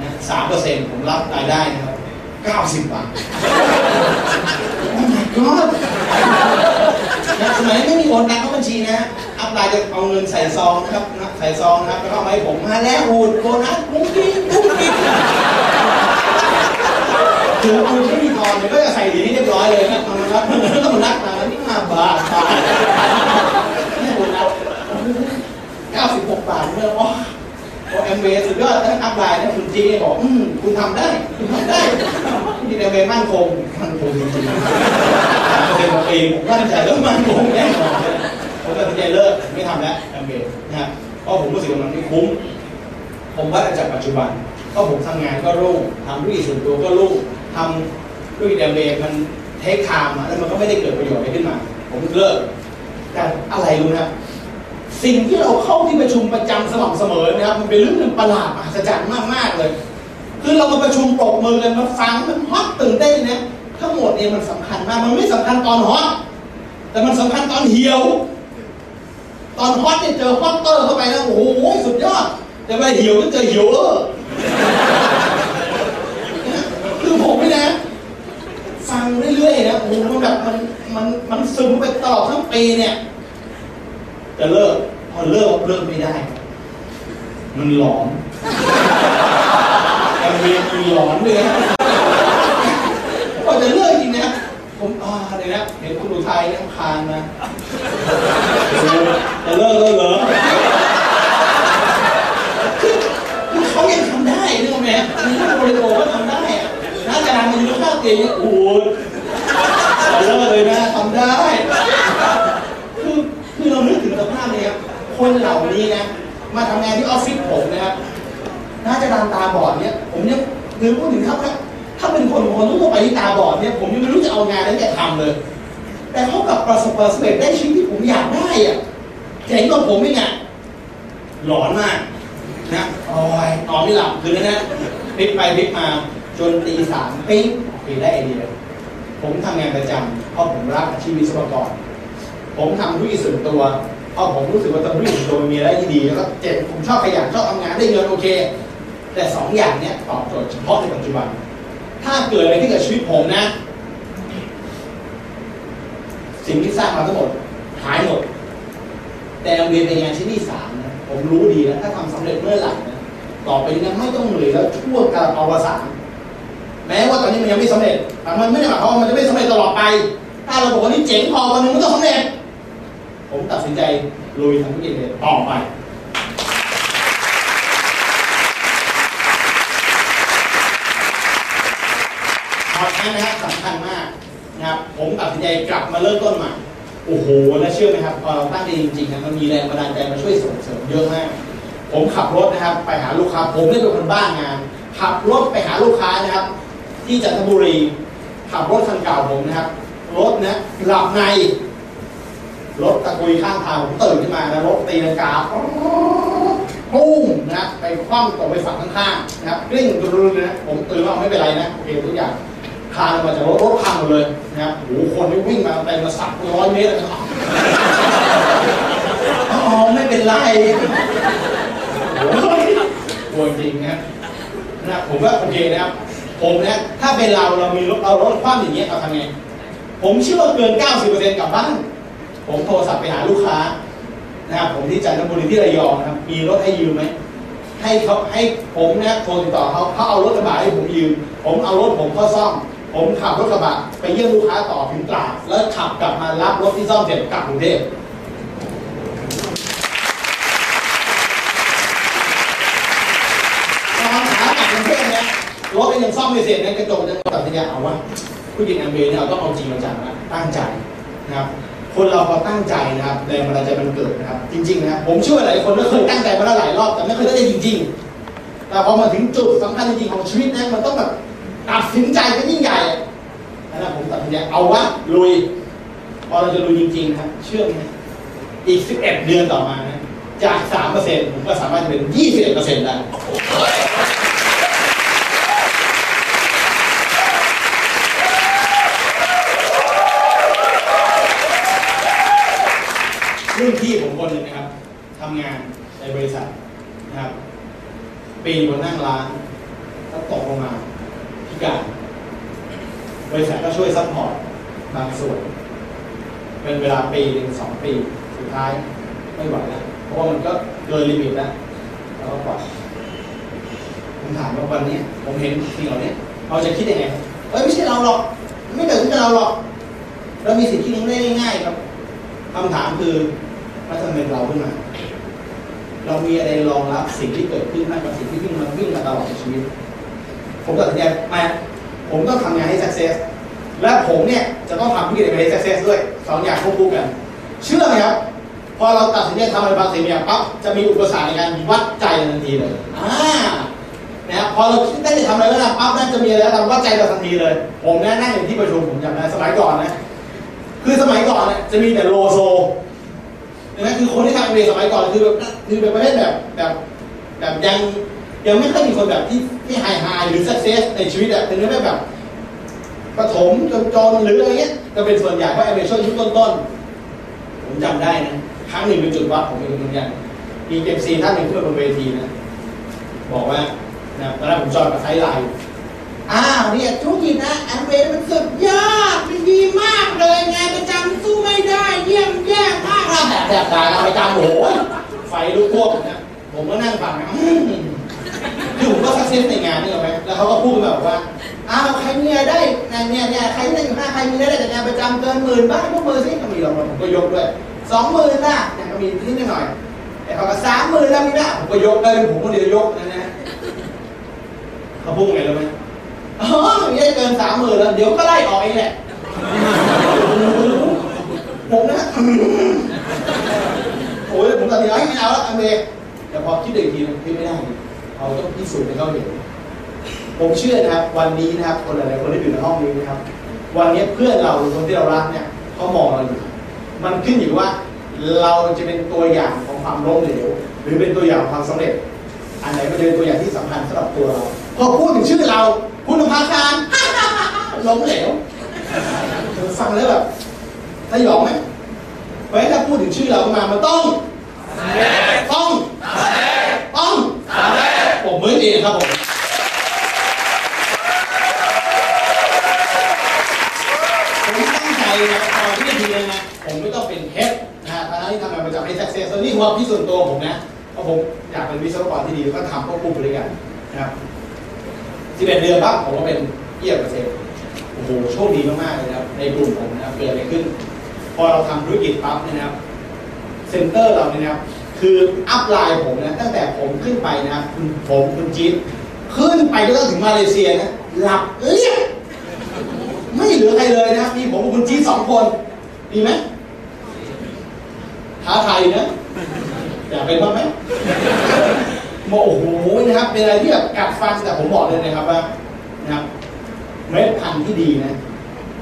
นะสามเปอร์เซ็นต์ผมรับรายได้นะครับเก้าสิบบาทโอ้ my god นะสมัยไม่มีโอนตังเข้าบัญชีนะอัพไลน์จะเอาเงินใส่ซองนะครับใส่ซองนะครับแล้วก็เอามาให้ผมมาแล้วอูดโบนัสกุ้งกิ้งกุ้งกิ้งคืออูดไม่มีทอนเลยก็จะใส่ดีนี่เรียบร้อยเลยนะมันรับแล้วมันรักมาแล้วนี่มาบาทบาทนี่โบนัสเก้าสิบหกบาทเนี่ยว้า โอ้แอมเวย์สุดยอดทั้ง upline นะคุณจีบอกอืมคุณทำได้คุณทำได้คุณจีแอมเวย์มั่นคงมั่นคงจริงๆเป็นปีผมมั่นใจแล้วมั่นคงแน่นอนเลยผมตัดสินใจเลิกไม่ทำแล้วแอมเวย์นะครับเพราะผมรู้สึกว่ามันไม่คุ้มผมวัดจากปัจจุบันเพราะผมทำงานก็รุ่งทำธุรกิจส่วนตัวก็รุ่งทำธุรกิจแอมเวย์มัน take time อะแล้วมันก็ไม่ได้เกิดประโยชน์อะไรขึ้นมา ผมเลิกแต่อะไรรู้นะครับ สิ่งที่เราเข้าที่ประชุมประจำสม่ำเสมอนะครับมันเป็นเรื่องหนึ่งประหลาดมหัศจรรย์มากๆเลย คือเรามาประชุมปรบมือกันมาฟังมันฮอตตื่นเต้นนะทั้งหมดเนี่ยมันสำคัญมากมันไม่สำคัญตอนฮอตแต่มันสำคัญตอนเหี่ยว ตอนฮอตเนี่ยเจอฮอตเตอร์เข้าไปนะโอ้โหสุดยอด แต่เวลาเหี่ยวก็เจอเหี่ยวเออคือผมไม่นะฟังเรื่อยๆนะโอ้โหมันแบบมันมันมันซึมไปตลอดทั้งปีเนี่ย จะเลิก พอเลิกเลิกไม่ได้ มันหลอนแอมเวย์มันหลอนเลยนะพอจะเลิกจริงนะผมอ่าเดี๋ยวนะเห็นคุณอุทัยนั่งคานมาจะเลิกแล้วเหรอคือคือเขายังทำได้นึกออกไหมมีนักบริโภคก็ทำได้อะน่าจะทำมันอยู่ข้างเตียงเนี่ยโอ้โหจะเลิกเลยนะทำได้ คือคือเรานึกถึงสภาพเนี่ย ครับคนเหล่านี้นะ มาทำงานที่ออฟฟิศผมนะครับน่าจะดานตาบอดเนี่ย ผมยังคือพูดถึงครับครับถ้าเป็นคนคนทั่วไปที่ตาบอดเนี่ย ผมยังไม่รู้จะเอางานนั้นแกทำเลย แต่เขากลับประสบความสำเร็จได้ชีวิตที่ผมอยากได้อะเจ๋งกว่าผมไม่ไงหลอนมากนะโอ้ยนอนไม่หลับคืนนั้นนะพลิกไปพลิกมาจนตีสามปิ๊งโอเคได้ไอเดียผมทำงานประจำเพราะผมรักอาชีพวิศวกร ผมทำธุรกิจส่วนตัว เพราะผมรู้สึกว่าทำรกิจส่วนตัวมีอะไรที่ดีแล้วก็เจ็ดผมชอบขยันชอบทำงานได้เงินโอเค แต่สองอย่างเนี้ยตอบโจทย์เฉพาะในปัจจุบัน ถ้าเกิดอะไรที่เกิดชีวิตผมนะ สิ่งที่สร้างมาทั้งหมดหายหมด แต่โรงเรียนเป็นงานชิ้นที่สามนะผมรู้ดีนะถ้าทำสำเร็จเมื่อไหร่นะต่อไปนี้ไม่ต้องเหนื่อยแล้วชั่วการอวสานแม้ว่าตอนนี้มันยังไม่สำเร็จแต่มันไม่ได้หมายความว่ามันจะไม่สำเร็จตลอดไป ถ้าเราบอกว่านี่เจ๋งพอวันหนึงมันต้องสำเร็จ ผมตัดสินใจลุยทำธุรกิจเลยต่อไปพอดนั้นนะครับสำคัญมากนะครับผมตัดสินใจกลับมาเริ่มต้นใหม่โอ้โหแล้วเชื่อไหมครับพอเราตั้งใจจริงๆนะมันมีแรงบันดาลใจมาช่วยส่งเสริมเยอะมากผมขับรถนะครับ ไปหาลูกค้า ผมเนี่ยเป็นคนบ้างานขับรถไปหาลูกค้านะครับ ที่จันทบุรีขับรถคันเก่าผมนะครับรถนะหลับใน รถตะกุยข้างทางผมตื่นขึ้นมานะรถตีลังกาปุ้งนะไปคว่ำตกไปฝั่งข้างๆนะครับกลิ้งรุนนะผมตื่นมาไม่เป็นไรนะโอเคทุกอย่างคานมาจากรถรถพังหมดเลยนะครับโอ้โหคนที่วิ่งมาเต็มมาสับร้อยเมตรเลยครับอ๋อไม่เป็นไรโอ้ยกลัวจริงนะนะผมว่าโอเคนะครับผมนะถ้าเป็นเราเรามีรถเรารถคว่ำอย่างเงี้ยเราทำไงผมเชื่อว่าเกิน 90%กลับบ้าน ผมโทรศัพท์ไปหาลูกค้านะครับผมที่จันทบุรีที่ระยองนะครับ มีรถให้ยืมไหมให้เขาให้ผมเนี่ยโทรติดต่อเขาเขาเอารถกระบะให้ผมยืม ผมเอารถผมเข้าซ่อม ผมขับรถกระบะไปเยี่ยมลูกค้าต่อถึงตราดแล้วขับกลับมารับรถที่ซ่อมเสร็จกลับกรุงเทพตอนขากลับกรุงเทพเนี่ยรถก็ยังซ่อมไม่เสร็จนี่กระจกยังตัดสินใจเอาว่าผู้หญิงแอมเบย์เนี่ยเราต้องเอาจริงเอาจังนะตั้งใจนะครับ คนเราพอตั้งใจนะครับแรงบันดาลใจมันเกิดนะครับ จริงๆนะครับผมเชื่อว่าหลายคนก็เคยตั้งใจมาแล้วหลายรอบแต่ไม่เคยได้จริง ๆ แต่พอมาถึงจุดสำคัญจริงๆของชีวิตนะมันต้องแบบตัดสินใจเป็นยิ่งใหญ่นะครับผมตัดสินใจเอาวะลุยพอเราจะลุยจริงๆครับเชื่อไหมอีก 11 เดือนต่อมานะจาก 3%ผมก็สามารถจะเป็น 21%ได้ รุ่นพี่ผมคนหนึ่งนะครับทำงานในบริษัทนะครับ ปีนบนนั่งร้านแล้วตกลงมาพิการบริษัทก็ช่วย support บางส่วน เป็นเวลาปีหนึ่งสองปี สุดท้ายไม่ไหวแล้วเพราะว่ามันก็เกิน limit แล้วแล้วก็ปล่อยผมถามว่าวันนี้ ผมเห็นสิ่งเหล่านี้เราจะคิดยังไงเอ้ยไม่ใช่เราหรอก ไม่เกิดขึ้นกับเราหรอก เรามีสิทธิ์คิดได้ง่ายๆครับคำถามคือมันทำเป็นเราขึ้นมา เรามีอะไรรองรับสิ่งที่เกิดขึ้นมากกว่าสิ่งที่วิ่งมาวิ่งมาตลอดในชีวิต ผมตัดสินใจมาผมต้องทำงานให้ success และผมเนี่ยจะต้องทำธุรกิจให้ success ด้วยสองอย่างควบคู่กัน เชื่อไหมครับพอเราตัดสินใจทำอะไรบางสิ่งเนี่ยปั๊บจะมีอุปสรรคในการวัดใจทันทีเลยอ่านะพอเราคิดได้จะทำอะไรแล้วนะปั๊บนั่นจะมีอะไรทำวัดใจเราทันทีเลย ผมเนี่ยนั่งอยู่ที่ประชุมผมจำได้สมัยก่อนนะคือสมัยก่อนเนี่ยจะมีแต่โลโซ นะคือคนที่ทำเรียนสมัยก่อนคือแบบคือแบบประเภทแบบแบบแบบยังยังไม่ค่อยมีคนแบบที่ที่ไฮไฮหรือสักเซสในชีวิตอะถึงแม้แบบประถมจนจนหรืออะไรเงี้ยจะเป็นส่วนใหญ่เพราะไอเมช่วงยุคต้นๆผมจำได้นะครั้งหนึ่งเป็นจุดวัดผมเองเหมือนกันมีเกมซีท่านหนึ่งขึ้นมาบนเวทีนะบอกว่านะตอนแรกผมจอดกับไซไลน์อ้าวเนี่ยธุรกิจนะแอมเวมันสุดยอดมันดีมากเลยไงประจำสู้ไม่ได้เยี่ยมแย่มาก แสบแสบตางานประจำโอ้ไฟลุกท่วมนะผมก็นั่งฟังนะอืมคือผมก็สักเซสในงานนี่หรอกไหมแล้วเขาก็พูดแบบว่าอ้าวใครมีรายได้เนี่ยเนี่ยใครที่ได้อยู่หน้าใครมีรายได้จากงานประจำเกินหมื่นบ้างพวกมือสิก็มีหรอกผมก็ยกด้วยสองหมื่นนะเนี่ยก็มีนิดหน่อยแต่เขาก็สามหมื่นแล้วมีนะผมก็ยกเลยผมคนเดียวยกนะนะเขาพูดไงรู้ไหมอ๋อไม่ได้เกินสามหมื่นแล้วเดี๋ยวก็ไล่ออกเองแหละผมนะ โอ้ยผมตัดสินใจไม่เอาแล้วอเมย์แต่พอคิดอีกทีคิดไม่ได้เราต้องพิสูจน์ให้เขาเห็นผมเชื่อนะครับ วันนี้นะครับคนหลายๆคนที่อยู่ในห้องนี้นะครับ วันนี้เพื่อนเราหรือคนที่เรารักเนี่ยเขามองเราอยู่มันขึ้นอยู่ว่า เราจะเป็นตัวอย่างของความล้มเหลวหรือเป็นตัวอย่างความสำเร็จ อันไหนมันจะเป็นตัวอย่างที่สำคัญสำหรับตัวเราพอพูดถึงชื่อเราคุณภาคารล้มเหลวฟังแล้วแบบสยองไหม เพราะฉะนั้นถ้าพูดถึงชื่อเราขึ้นมามันต้องต้องต้องผมมือเองครับผมผมตั้งใจนะตอนที่ทีนึงนะมันจะไม่ success นี่คือความคิส่วนตัวผมนะเพราะผมอยากเป็นวิศวกรที่ดีแล้วก็ทำควบคู่ไปด้วยกันนะครับ11เดือนปั๊บผมก็เป็นเอียบเกษตรโอ้โหโชคดีมากๆเลยนะครับในกลุ่มผมนะครับเกิดอะไรขึ้น พอเราทำธุรกิจปั๊บเนี่ยนะครับเซ็นเตอร์เราเนี่ยนะครับคืออัพไลน์ผมนะตั้งแต่ผมขึ้นไปนะครับคุณผมคุณจี๊ดขึ้นไปก็ต้องถึงมาเลเซียนะหลับเอียบไม่เหลือใครเลยนะมีผมกับคุณจี๊ดสองคนดีไหมท้าทายนะอยากเป็นบ้างไหมโอ้โหนะครับ เป็นอะไรที่แบบกัดฟันแต่ผมบอกเลยนะครับว่านะครับเม็ดพันธุ์ที่ดีนะ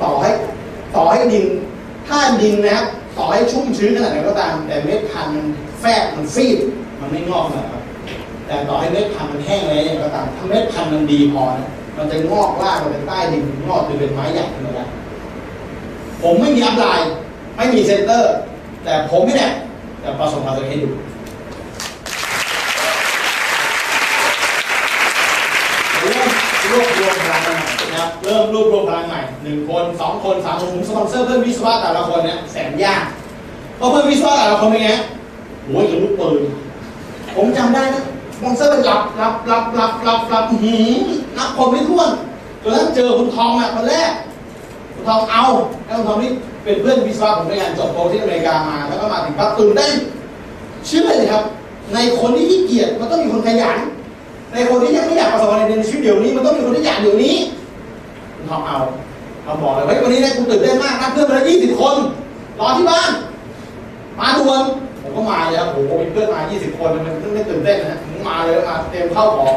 ต่อให้ต่อให้ดิน ถ้าดินนะครับต่อให้ชุ่มชื้นขนาดไหนก็ตาม แต่เม็ดพันธุ์มันแฟบมันฟีดมันไม่งอกนะครับแต่ต่อให้เมล็ดพันธุ์มันแห้งอะไรอย่างไรก็ตามถ้าเมล็ดพันธุ์มันดีพอนะมันจะงอกรากมันเป็นใต้ดินงอกจนเป็นไม้ใหญ่ขึ้นมาได้ผมไม่มี upline ไม่มี center แต่ผมนี่แหละจะประสบความสำเร็จให้ดูเริ่มรวบรวมพ เริ่มรวบรวมพลังใหม่หนึ่งคนสองคนสามคนผมสปอนเซอร์เพื่อนวิศวะแต่ละคนเนี่ยแสนยากเพราะเพื่อนวิศวะแต่ละคนเป็นไงโอ้ยกับลูกปืนผมจำได้นะสปอนเซอร์เป็นหลับหลับหลับหลับหลับหลับหืมนับคนไม่ถ้วนจนกระทั่งเจอคุณทองอะคนแรกคุณทองเอาแล้วคุณทองนี่เป็นเพื่อนวิศวะผมด้วยกันจบโปรที่อเมริกามา แล้วก็มาถึงปั๊บตื่นเต้นเชื่อเลยครับ ในคนที่ขี้เกียจมันต้องมีคนขยันในคนที่ยังไม่อยากประสบความสำเร็จในชีวิตเดี๋ยวนี้มันต้องมีคนที่อยากเดี๋ยวนี้ คุณทอมเอาเอาบอกเลยเฮ้ยวันนี้เนี่ยกูตื่นเต้นมากนัดเพื่อนมาแล้วยี่สิบคนรอที่บ้าน มาด่วนผมก็มาเลยครับโอ้โหมีเพื่อนมายี่สิบคนมันไม่ตื่นเต้นนะผมมาเลยมาเตรียมเข้าของ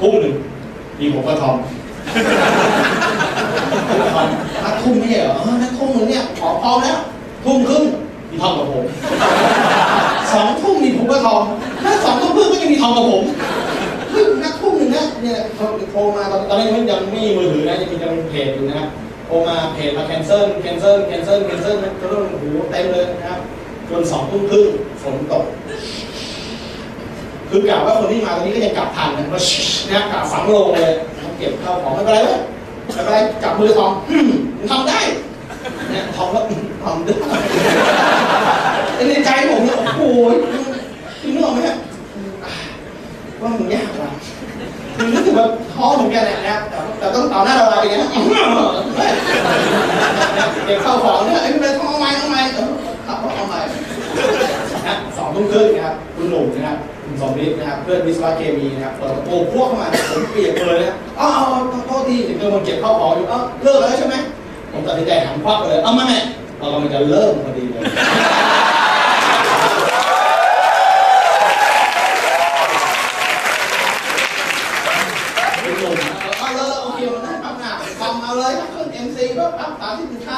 ทุ่มหนึ่งมีผมก็ทอมผมก็ทอมนัดทุ่มไม่ใช่เหรอนัดทุ่มหนึ่งเนี่ยขอพอแล้ว ทุ่มครึ่งมีทอมกับผมสองทุ่มมีผมก็ทอมถ้าสองทุ่มครึ่งก็ยังมีทอมกับผม เฮ้ยนัดทุ่มหนึ่งนะเนี่ยเขาโทรมาตอนตอนนี้มันยังไม่มีมือถือนะยังมียังมีเพจอยู่นะครับโทรมาเพจมา cancel cancel cancel cancel ก็เริ่มโอ้โหเต็มเลยนะครับจนสองทุ่มครึ่งฝนตก คือกะว่าคนที่มาตอนนี้ก็ยังกลับทันนะก็นะครับกะฝังลงเลยเก็บข้าวของไม่เป็นไรเลยไม่เป็นไรจับมือทองอืมทำได้เนี่ยทองก็อืมทำได้ในใจผมเนี่ยโอ้โหนึกออกไหมฮะ ว่ามันยากว่ะคือรู้สึกว่าท้อเหมือนกันแหละนะแต่แต่ต้องต่อหน้าเราไปอย่างเงี้ยเก็บข้าวของเนี่ยไอ้ไม่เป็นท้องเอาไม้เอาไม้เออขับรถเอาไม้นะสองทุ่มครึ่งนะครับคุณหนุ่มนะครับคุณสมฤทธิ์นะครับเพื่อนวิศวะเคมีนะครับเปิดประพวกเข้ามาผมเปียกเลยนะอ๋อโทษทีเดี๋ยวมันเก็บข้าวของอยู่เออเลิกแล้วใช่ไหมผมตัดสินใจหันควักเลยเอามาแม่เรากำลังจะเริ่มพอดีเลย เป็นหนุ่มเอาเลยโอเคมันได้ปั๊บหน้าทำเอาเลยขึ้นเอ็มซีก็ปั๊บตามที่สินค้า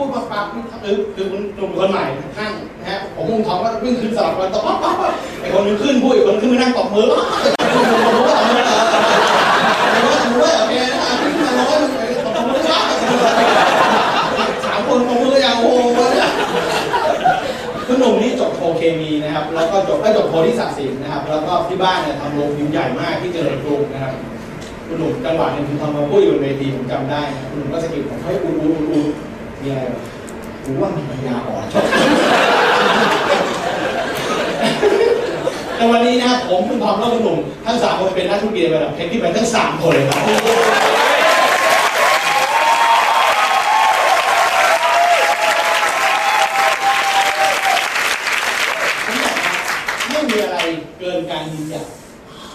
พูดปั๊บปั๊บคือคือคุณหนุ่มคนใหม่นั่งนะฮะผมคงทองก็วิ่งขึ้นสลับกันตบปั๊บปั๊บปั๊บไอ้คนนึงขึ้นพูดอีกคนนึงขึ้นมานั่งตบมือผมก็ตบมือผมก็ตบมือโอเคนะขึ้นมาร้อยตบมือครับสามคนตบมือย่างโอ้โหเนี่ยคุณหนุ่มนี่จบโทเคมีนะครับ แล้วก็จบได้จบโทที่ศักดิ์ศรีนะครับ แล้วก็ที่บ้านเนี่ยทำโรงพิมใหญ่มากที่เจริญกรุงนะครับคุณหนุ่มจังหวะหนึงคุณทำมาพูดอยู่บนเวทีผมจำได้นะคุณหนุ่มก็สะกิดผมให้อูอูอูอู มีอะไรกูว่ามีปัญญาอ่อนแต่วันนี้นะผมคุณทอมและคุณหนุ่มทั้งสามคนเป็นนักธุรกิจระดับเทคที่ไปทั้งสามคนเลยครับไม่มีอะไรเกินการยืนหยัด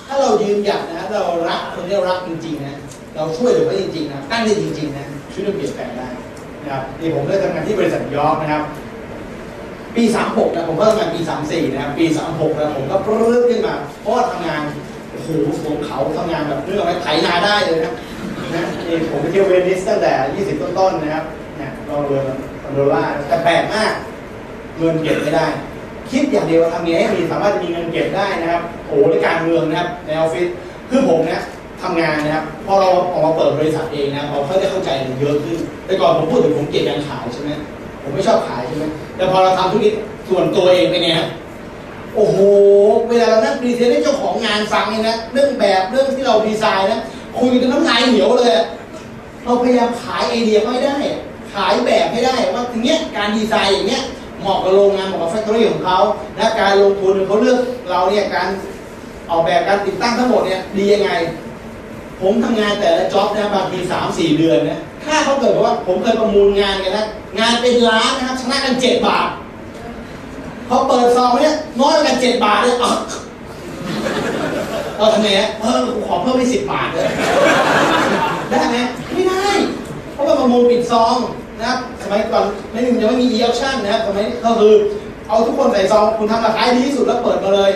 ถ้าเรายืนหยัดนะ เรารักคนที่เรารักจริงๆนะ เราช่วยเหลือเขาจริงๆนะตั้งใจจริงๆนะ นะครับนี่ผมได้ทำงานที่บริษัทยอร์กนะครับ ปี 36นะผมก็ทำงานปี 34นะครับปี 36นะผมก็เริ่มขึ้นมาเพราะว่าทำงานโอ้โหบนเขาทำงานแบบเรื่องอะไรไถนาได้เลยนะนะนี่ผมไปเที่ยวเวนิสตั้งแต่ 20 ต้นๆนะครับเนี่ยลองเรือลองเรือล่าแต่แปลกมากเงินเก็บไม่ได้ คิดอย่างเดียวทำงไงให้มีสามารถจะมีเงินเก็บได้นะครับโอ้โหในการเมืองนะครับในออฟฟิศคือผมเนี่ย ทำงานนะครับพอเราออกมาเปิดบริษัทเองนะครับเราเขาได้เข้าใจเยอะขึ้นแต่ก่อนผมพูดถึงผมเกลียดการขายใช่ไหมผมไม่ชอบขายใช่ไหมแต่พอเราทำธุรกิจส่วนตัวเองเป็นไงฮะโอ้โห เวลาเรานั่ง present ให้เจ้าของงานฟังเนี่ยนะเรื่องแบบเรื่องที่เราดีไซน์นะคุยกันน้ำลายเหนียวเลย เราพยายามขายไอเดียให้ได้ ขายแบบให้ได้ว่าทีเนี้ยการดีไซน์อย่างเงี้ยเหมาะกับโรงงานเหมาะกับ factory ของเขาและการลงทุนเขาเลือกเราเนี่ยการออกแบบการติดตั้งทั้งหมดเนี่ยดียังไง ผมทำงานแต่ละจ็อบนะบางทีสามสี่เดือนนะถ้าเขาเกิดว่าผมเคยประมูลงานกันนะงานเป็นล้านนะครับชนะกันเจ็ดบาทเขาเปิดซองเนี่ยน้อยกันเจ็ดบาทเลยอะเราทำไงฮะเออขอเพิ่มไปสิบบาทเลยได้ไหมไม่ได้ เพราะว่าประมูลปิดซองนะครับสมัยก่อนไม่หนึ่งยังไม่มี e auction นะครับสมัยก็คือเอาทุกคนใส่ซองคุณทำราคาดีที่สุดแล้วเปิดมาเลย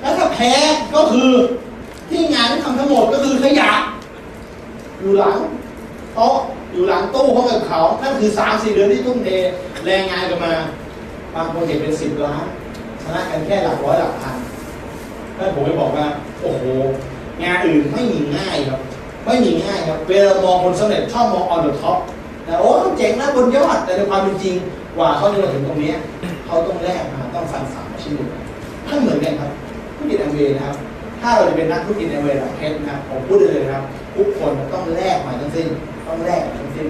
แล้วถ้าแพ้ก็คือ ที่งานที่ทำทั้งหมดก็คือขยะ อยู่หลังโต๊ะอยู่หลังตู้เขากับเขา นั่นคือสามสี่เดือนที่ทุ่มเทแรงงานกันมาบางโปรเจกต์เป็นสิบล้านชนะกันแค่หลักร้อยหลักพันแล้วผมไปบอกว่า โอ้โห งานอื่นไม่มีง่ายครับ ไม่มีง่ายครับ เวลามองคนสำเร็จชอบมอง on the top แต่โอ้เจ๋งนะบนยอด แต่ในความเป็นจริงกว่าเขาจะมาถึงตรงนี้ เขาต้องแลกมาต้องฟันสามชีวิตถ้าเหมือนกันครับธุรกิจแอมเวย์นะครับ ถ้าเราจะเป็นนักธุรกิจแอมเวย์แบบเพชรนะครับผมพูดได้เลยนะครับทุกคนต้องแลกมาทั้งสิ้น ต้องแลกทั้งสิ้น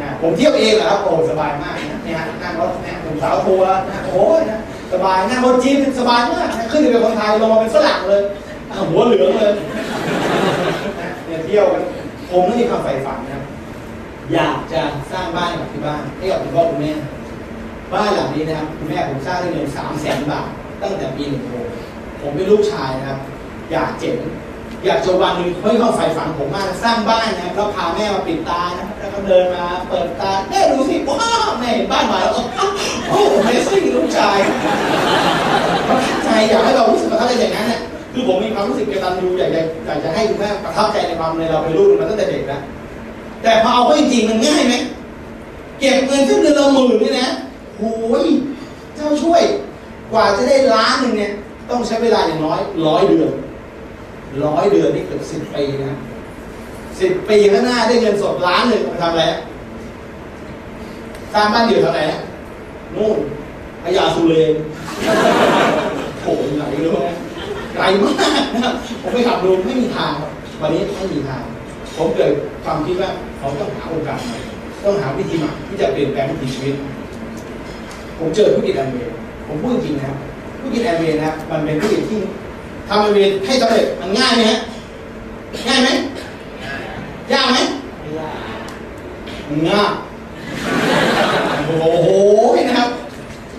นะผมเที่ยวเองเหรอครับโอ้สบายมากนะเนี่ยนั่งรถนะผมสาวทัวร์นะโอ้ยนะสบายนั่งรถจีนสบายมากนะขึ้นไปเป็นคนไทยลงมาเป็นฝรั่งเลยหัวเหลืองเลยเนี่ยเที่ยวกันผมนี่มีความใฝ่ฝันนะครับอยากจะสร้างบ้านกับที่บ้านให้กับคุณพ่อคุณแม่บ้านหลังนี้นะครับคุณแม่ผมสร้างด้วยเงินสามแสนบาทตั้งแต่ปีหนึ่งหกผมเป็นลูกชายนะครับ อยากเจ๋งอยากจะวันหนึ่งเฮ้ยความใฝ่ฝันผมมากสร้างบ้านนะครับแล้วพาแม่มาปิดตานะแล้วก็เดินมาเปิดตาแม่ดูสิว้าวแม่เห็นบ้านใหม่แล้วก็อ้าวโอ้เมซิ่งลูกชายประทับใจอยากให้เรารู้สึกประทับใจอย่างนั้นเนี่ยคือผมมีความรู้สึกกระตัญญูอยากจะอยากจะให้คุณแม่ประทับใจในความในเราเป็นลูกมาตั้งแต่เด็กนะแต่พอเอาเข้าจริงมันง่ายไหมเก็บเงินขึ้นเดือนละหมื่นนี่นะโอ้ยเจ้าช่วย กว่าจะได้ล้านหนึ่งเนี่ยต้องใช้เวลาอย่างน้อยร้อยเดือน ร้อยเดือนนี่เกือบสิบปีนะสิบปีข้างหน้าได้เงินสดล้านหนึ่งมาทำอะไรสร้างบ้านเดี่ยวเท่าไหร่ฮะนู่นพญาสุเรนโถไหนรู้ไหมไกลมากนะครับผมไปขับดูไม่มีทางวันนี้ไม่มีทาง ผมเกิดความคิดว่าเขาต้องหาโอกาสใหม่ต้องหาวิธีใหม่ที่จะเปลี่ยนแปลงวิถีชีวิต ผมเจอธุรกิจแอมเวย์ผมพูดจริงนะครับธุรกิจแอมเวย์นะครับมันเป็นธุรกิจที่ ทำเวย์ให้สำเร็จมันง่ายไหมฮะง่ายไหมยากไหมง่ายโอ้โหนะครับ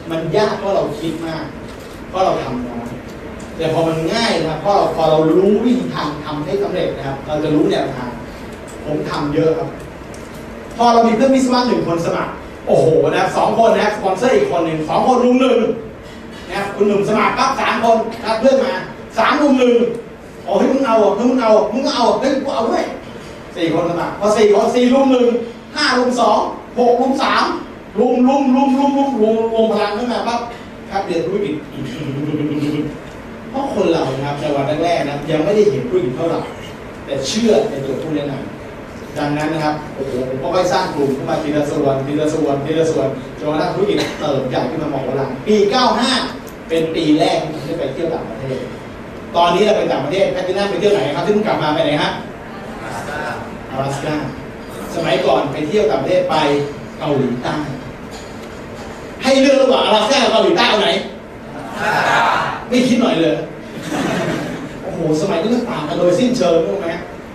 มันยากเพราะเราคิดมาก เพราะเราทำน้อยแต่พอมันง่ายนะครับพอเราพอเรารู้วิธีทางทำให้สำเร็จนะครับ เราจะรู้แนวทางผมทำเยอะครับ พอเรามีเพื่อนวิศวะหนึ่งคนสมัคร โอ้โหนะสองคนนะสปอนเซอร์อีกคนหนึ่งสองคนรุมหนึ่งนะคุณหนุ่มสมัครปั๊บสามคนรับเพื่อนมา สามรุมหนึ่งโอ้ยมึงเอาอะมึงเอาอะมึงเอาอะเฮ้ยกูเอาด้วยสี่คนสมัครพอสี่คนสี่รุมหนึ่งห้ารุมสองหกรุมสามรุมรุมรุมรุมรุมรุมรวมพลังขึ้นมาปั๊บครับเรียนธุรกิจเพราะคนเรานะครับในวันแรกๆนะยังไม่ได้เห็นธุรกิจเท่าไหร่แต่เชื่อในตัวผู้แนะนำดังนั้นนะครับโอ้โหผมก็ไปสร้างกลุ่มขึ้นมาทีละส่วนทีละส่วนทีละส่วนจนกระทั่งธุรกิจเติบใหญ่ขึ้นมาหมอกวันหลังปี 95 เป็นปีแรกที่ผมได้ไปเที่ยวต่างประเทศ ตอนนี้เราไปต่างประเทศแพทตินัมไปเที่ยวไหนครับที่เพิ่งกลับมาไปไหนฮะ阿拉斯ก้าสมัยก่อนไปเที่ยวต่างประเทศไปเกาหลีใต้ให้เลือกระหว่าง阿拉斯ก้ากับเกาหลีใต้เอาไหน ไม่คิดหน่อยเลย โอ้โห สมัยนี้มันต่างกันโดยสิ้นเชิงรู้ไหม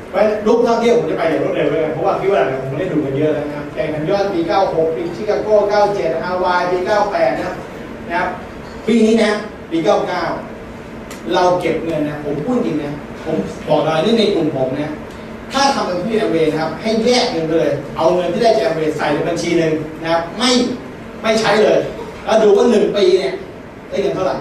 เพราะรูปท่องเที่ยวผมจะไปอย่างรวดเร็วเลยเพราะว่าคิดว่าผมไม่ได้ดูกันเยอะแล้วนะครับแข่งขันยอดปี 96 ปีชิคาโก้ 97 ฮาวาย ปี 98 นะครับนะครับ ปีนี้นะ ปี 99 เราเก็บเงินนะผมพูดจริงนะผมบอกเลยนี่ในกลุ่มผมนะถ้าทำเป็นที่แอมเวย์นะครับให้แยกเงินไปเลย เอาเงินที่ได้จากแอมเวย์ใส่ในบัญชีหนึ่งนะครับไม่ไม่ใช้เลย แล้วดูว่าหนึ่งปีเนี่ยได้เงินเท่าไหร่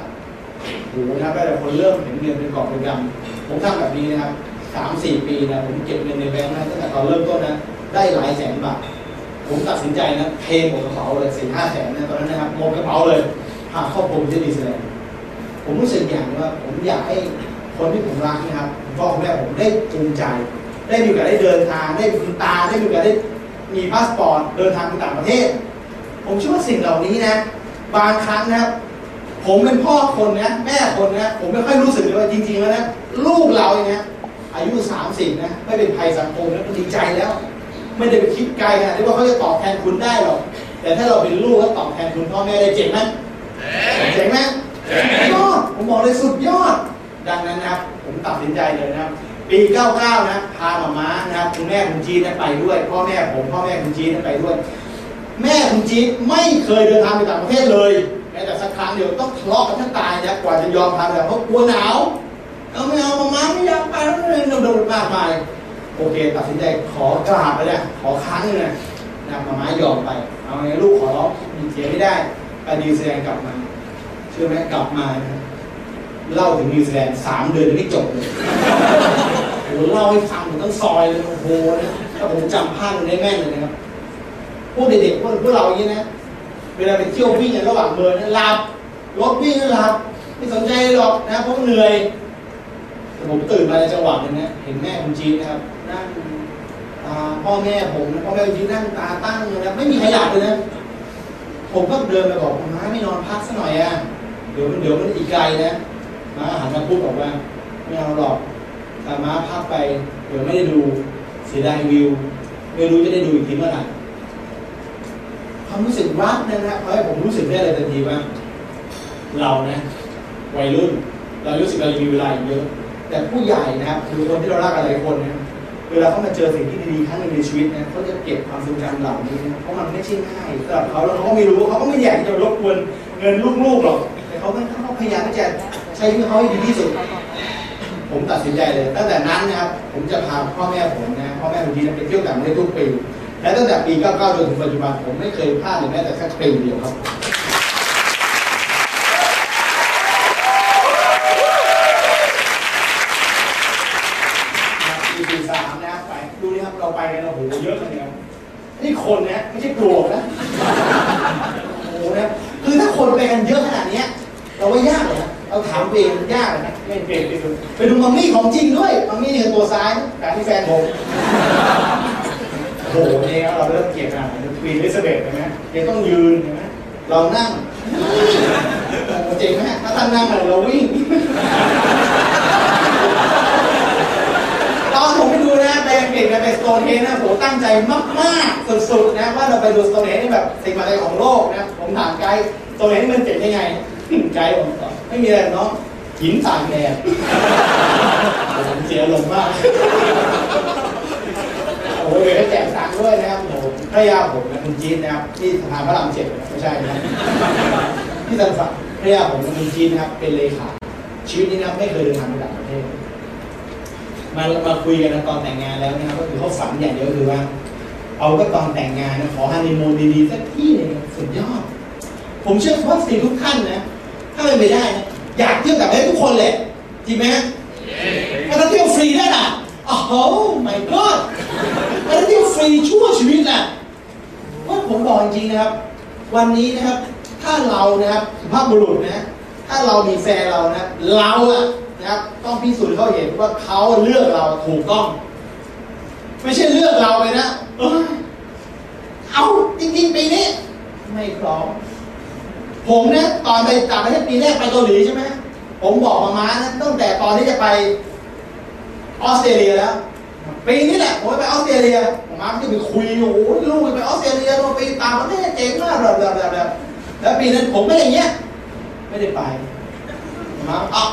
โอ้โหนะครับแต่คนเริ่มเห็นเงินเป็นกอบเป็นกำผมทำแบบนี้นะครับสามสี่ปีนะผมเก็บเงินในแบงค์นะตั้งแต่ตอนเริ่มต้นนะได้หลายแสนบาทผมตัดสินใจนะเทหมดกระเป๋าเลยสี่ห้าแสนนะตอนนั้นนะครับหมดกระเป๋าเลยหาครอบครัวที่ดีแสดง ผมรู้สึกอย่างว่าผมอยากให้คนที่ผมรักนะครับพ่อแม่ผมได้จูงใจ ได้มีโอกาสได้เดินทาง ได้มีคุณตาได้มีโอกาสได้มีพาสปอร์ตเดินทางไปต่างประเทศ ผมเชื่อว่าสิ่งเหล่านี้นะ บางครั้งนะครับ ผมเป็นพ่อคนนะแม่คนนะผมไม่ค่อยรู้สึกเลยว่าจริงๆแล้วนะลูกเราอย่างเงี้ยอายุสามสิบนะไม่เป็นภัยสังคมนะก็ดีใจแล้ว ไม่ได้ไปคิดไกลนาดที่ว่าเขาจะตอบแทนคุณได้หรอกแต่ถ้าเราเป็นลูกแล้วตอบแทนคุณพ่อแม่ได้เจ๋งไหมเจ๋งไหม ยอดผมบอกเลยสุดยอด ดังนั้นนะครับผมตัดสินใจเลยนะครับ ปี 99 นะพาหมาม้านะครับคุณแม่คุณจีนไปด้วย พ่อแม่ผมพ่อแม่คุณจีนไปด้วย แม่คุณจีนไม่เคยเดินทางไปต่างประเทศเลยแม้แต่สักครั้งเดียวต้องทะเลาะกันแทบตายนะกว่าจะยอมพาไปเพราะกลัวหนาวเอาไม่เอาหมาม้าไม่อยากไปแล้วเลยโดนมากมายโอเคตัดสินใจขอกราบไปเลยขอครั้งหนึงนะหมาม้ายอมไป เอาไงลูกขอร้องมีเสียไม่ได้ไปนิวซีแลนด์กลับมา ใช่ไหมกลับมาเล่าถึงนิวซีแลนด์สามเดือนยังไม่จบเลยโอ้เล่าให้ฟังผมต้องซอยเลยโอ้โหนะถ้าผมจำภาพมันได้แม่นเลยนะครับพวกเด็กๆพวกพวกเราอย่างนี้นะเวลาไปเที่ยววิ่งระหว่างเมืองนะหลับรถวิ่งก็หลับไม่สนใจหรอกนะเพราะเหนื่อยแต่ผมตื่นมาในจังหวะนึงนะเห็นแม่คุณจีนนะครับนั่งตาพ่อแม่ผมนะพ่อแม่คุณจีนนั่งตาตั้งนะไม่มีใครหลับเลยนะผมก็เดินไปบอกม้าไม่นอนพักสักหน่อยอะ ดี๋ยวมันเดี๋ยวมันอีกไกลนะม้าหันมาพูดบอกว่าไม่เอาหรอกแต่ม้าพักไป เดี๋ยวไม่ได้ดูเสียดายวิว ไม่รู้จะได้ดูอีกทีเมื่อไหร่ความรู้สึกรักนะฮะทำให้ผมรู้สึกได้เลยทันทีว่า เรานะวัยรุ่น เรารู้สึกเรามีเวลาอีกเยอะ แต่ผู้ใหญ่นะครับคือคนที่เรารักอะไรคนนะเวลาเขามาเจอสิ่งที่ดีๆครั้งหนึ่งในชีวิตนะเขาจะเก็บความทรงจำเหล่านี้นะเพราะมันไม่ใช่ง่ายสำหรับเขาแล้วเขาก็ไม่รู้เขาก็ไม่อยากจะรบกวนเงินลูกๆหรอก เขาเขาพยายามที่จะใช้ชีวิตเขาให้ดีที่สุด ผมตัดสินใจเลย ตั้งแต่นั้นนะครับผมจะพาพ่อแม่ผมนะพ่อแม่ผมทีนะไปเที่ยวต่างประเทศทุกปีและตั้งแต่ปี 99 จนถึงปัจจุบันผมไม่เคยพลาดเลยแม้แต่แค่ปีเดียวครับปีปีสามนะไปดูนี่ครับเราไปกันโอ้โหเยอะเลยครับนี่คนนะไม่ใช่ปลวกนะโอ้โหนะคือถ้าคนไปกันเยอะขนาด เนี้ยเราว่ายากเลยนะเราถามเองยากเลยนะไม่เป็นไปดูไปดูมัมมี่ของจริงด้วยมัมมี่นี่คือตัวซ้ายนะแต่ที่แฟนผมโอ้โหนี่ครับเราเริ่มเกลียดกันควีนลิซาเบธเห็นไหมยังต้องยืนเห็นไหมเรานั่งโอ้โหเจ๋งไหมถ้าท่านนั่งเราวิ่งตอนผมไปดูนะไปอังกฤษนะไปสโตนเฮนนะผมตั้งใจมาก ๆ สุด ๆ นะ ว่าเราไปดูสโตนเฮนนี่แบบสิ่งอะไรของโลกนะ ผมถามไกด์สโตนเฮนนี่มันเจ๋งยังไง ไกด์ผมตอบไม่มีอะไรเนาะหินสากแดดผมเสียลงมากโอ้โหเดี๋ยวแจกตังค์ด้วยนะครับผมภรรยาผมนะคุณจีนนะครับที่สะพานพระรามเจ็ดไม่ใช่นะที่สันฝักภรรยาผมเป็นคุณจีนนะครับเป็นเลขาชีวิตนี้นะไม่เคยเดินทางไปต่างประเทศมามาคุยกันนะตอนแต่งงานแล้วนะครับก็คือเขาฝันอย่างเดียวคือว่า เอาก็ตอนแต่งงานนะขอฮันนีมูนดีๆสักที่หนึงสุดยอด ผมเชื่อว่าสิ่งทุกท่านนะ ถ้าเป็นไปได้นะอยากเที่ยวกับได้ทุกคนแหละจริงไหมฮะถ้าเที่ยวฟรีได้ล่ะโอ้โห my god ถ้าเที่ยวฟรีชั่วชีวิตน่ะว่าผมบอกจริงๆนะครับ วันนี้นะครับ ถ้าเรานะครับสุภาพบุรุษนะถ้าเรามีแฟนเรานะเราอะนะครับต้องพิสูจน์ให้เขาเห็นว่าเขาเลือกเราถูกต้อง ไม่ใช่เลือกเราไปนะ เอยเอาจริงๆปีนี้ไม่พร้อม ผมเนี่ยตอนไปต่างประเทศปีแรกไปเกาหลีใช่ไหมผมบอกมาม้านะตั้งแต่ตอนที่จะไปออสเตรเลียแล้วปีนี้แหละผมไปออสเตรเลียมม้าก็ไปคุยโอ้โหลูกไปออสเตรเลียเราไปต่างประเทศเจ๋งมากแบบแบบแบบแบบแล้วปีนั้นผมไม่ได้อย่างเงี้ยไม่ได้ไปมาอะ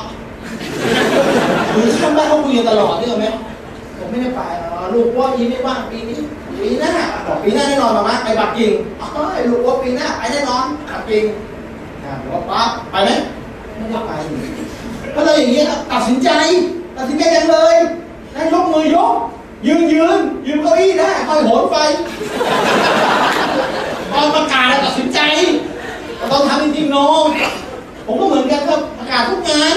คือข้างบ้านเขาคุยกันตลอดนี่เหรอไหมผมไม่ได้ไปลูกว่ายีไม่ว่างปีนี้ปีหน้าบอกปีหน้าแน่นอนมามาไปปักกิ่งอ๋อลูกว่าปีหน้าไปแน่นอนปักกิ่ง บอกว่าป้าไปไหมไม่ได้ไปก็เลยอย่างเงี้ยครับตัดสินใจ ตัดสินใจกันเลยนะยกมือยก ยืนยืนยืนเก้าอี้ได้ค่อยโหนไปตอนประกาศแล้วตัดสินใจต้องทำจริงๆโนผมก็เหมือนกันครับประกาศทุกงาน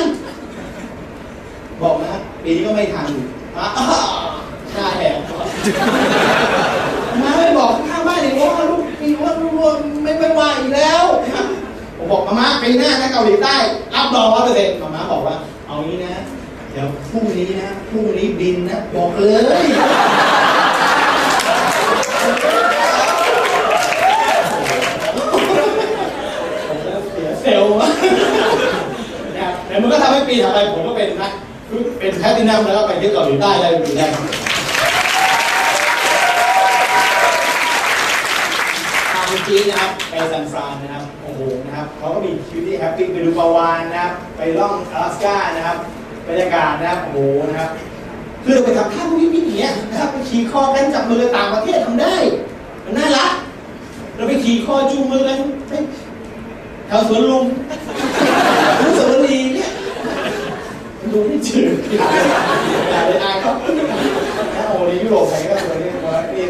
บอกนะปีนี้ก็ไม่ทันอะอ้าวหน้าแหกมาไม่บอกข้างบ้านเลยว่าลูกปีว่าลูกว่าไม่ไม่ว่าอีกแล้ว ผมบอกมาม่าปีหน้านะเกาหลีใต้รับรองร้อยเปอร์เซ็นต์มาม่าบอกว่า เอางี้นะ เดี๋ยวพรุ่งนี้นะพรุ่งนี้บินนะ บอกเลยเสียเซลล์วะนะครับแต่มันก็ทำให้ปีถัดไปผมก็เป็นนะเป็นแพทตินัมแล้วก็ไปที่เกาหลีใต้ได้ปีแรกทางจีนนะครับไปซานฟรานนะครับ โอ้โหนะครับเขาก็มีชีวิตที่แฮปปี้ไปดูปลาวานนะครับ ไปล่อง阿拉斯ก้านะครับบรรยากาศนะครับโอ้โหนะครับคือเราไปทำท่าวิวิอย่างเงี้ยนะครับไปขี่คอกันจับมือต่างประเทศทำได้มันน่ารักเราไปขี่คอจูงมือกันไปแถวสวนลุมอนุสาวรีย์เนี่ยมันดูไม่จืดอย่าเลยอายเขาโอ้โหในยุโรปใครก็สวยเนี่ยนี่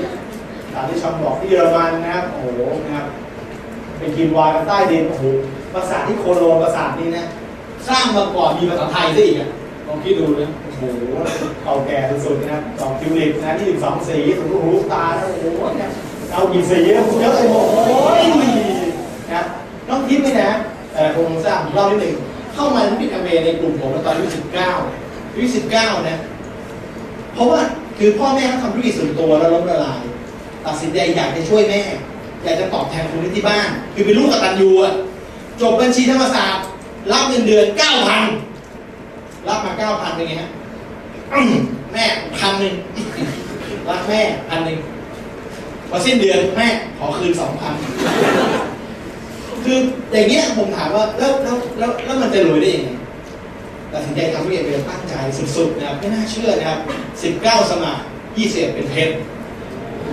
ตามที่ชอมบอกที่เยอรมันนะครับ โอ้โห นะครับ ไปกินวายกันใต้ดินโอ้โหปราสาที่โคโลนปราสาทนี้นะสร้างมาก่อนมีภาษาไทยซะอีกอะลองคิดดูนะโอ้โหเก่าแก่สุดๆนะครับดอกทิวลิปนะที่สองสีสุดหูตานะโอ้โหเนี่ยเอากี่สีเยอะเลยโอ้โหนะต้องคิดไหมนะแต่คงทราบผมเล่านิดหนึ่งเข้ามาที่พิทเวในกลุ่มผมตอนอายุสิบเก้าอายุสิบเก้านะเพราะว่าคือพ่อแม่เขาทำธุรกิจส่วนตัวแล้วล้มละลายตัดสินใจอยากจะช่วยแม่ อยากจะตอบแทนคุณที่บ้าน คือเป็นลูกกตัญญูอะจบบัญชีธรรมศาสตร์รับเงินเดือนเก้าพันรับมาเก้าพันเป็นไงฮะแม่พันหนึ่งรักแม่พันหนึ่งพอสิ้นเดือนแม่ขอคืนสองพันคืออย่างเงี้ยผมถามว่าแล้วแล้วแล้วแล้วมันจะรวยได้ยังไงตัดสินใจทำธุรกิจเป็นตั้งใจสุดๆนะครับไม่น่าเชื่อนะครับ 19 สมัคร21เป็นเพชร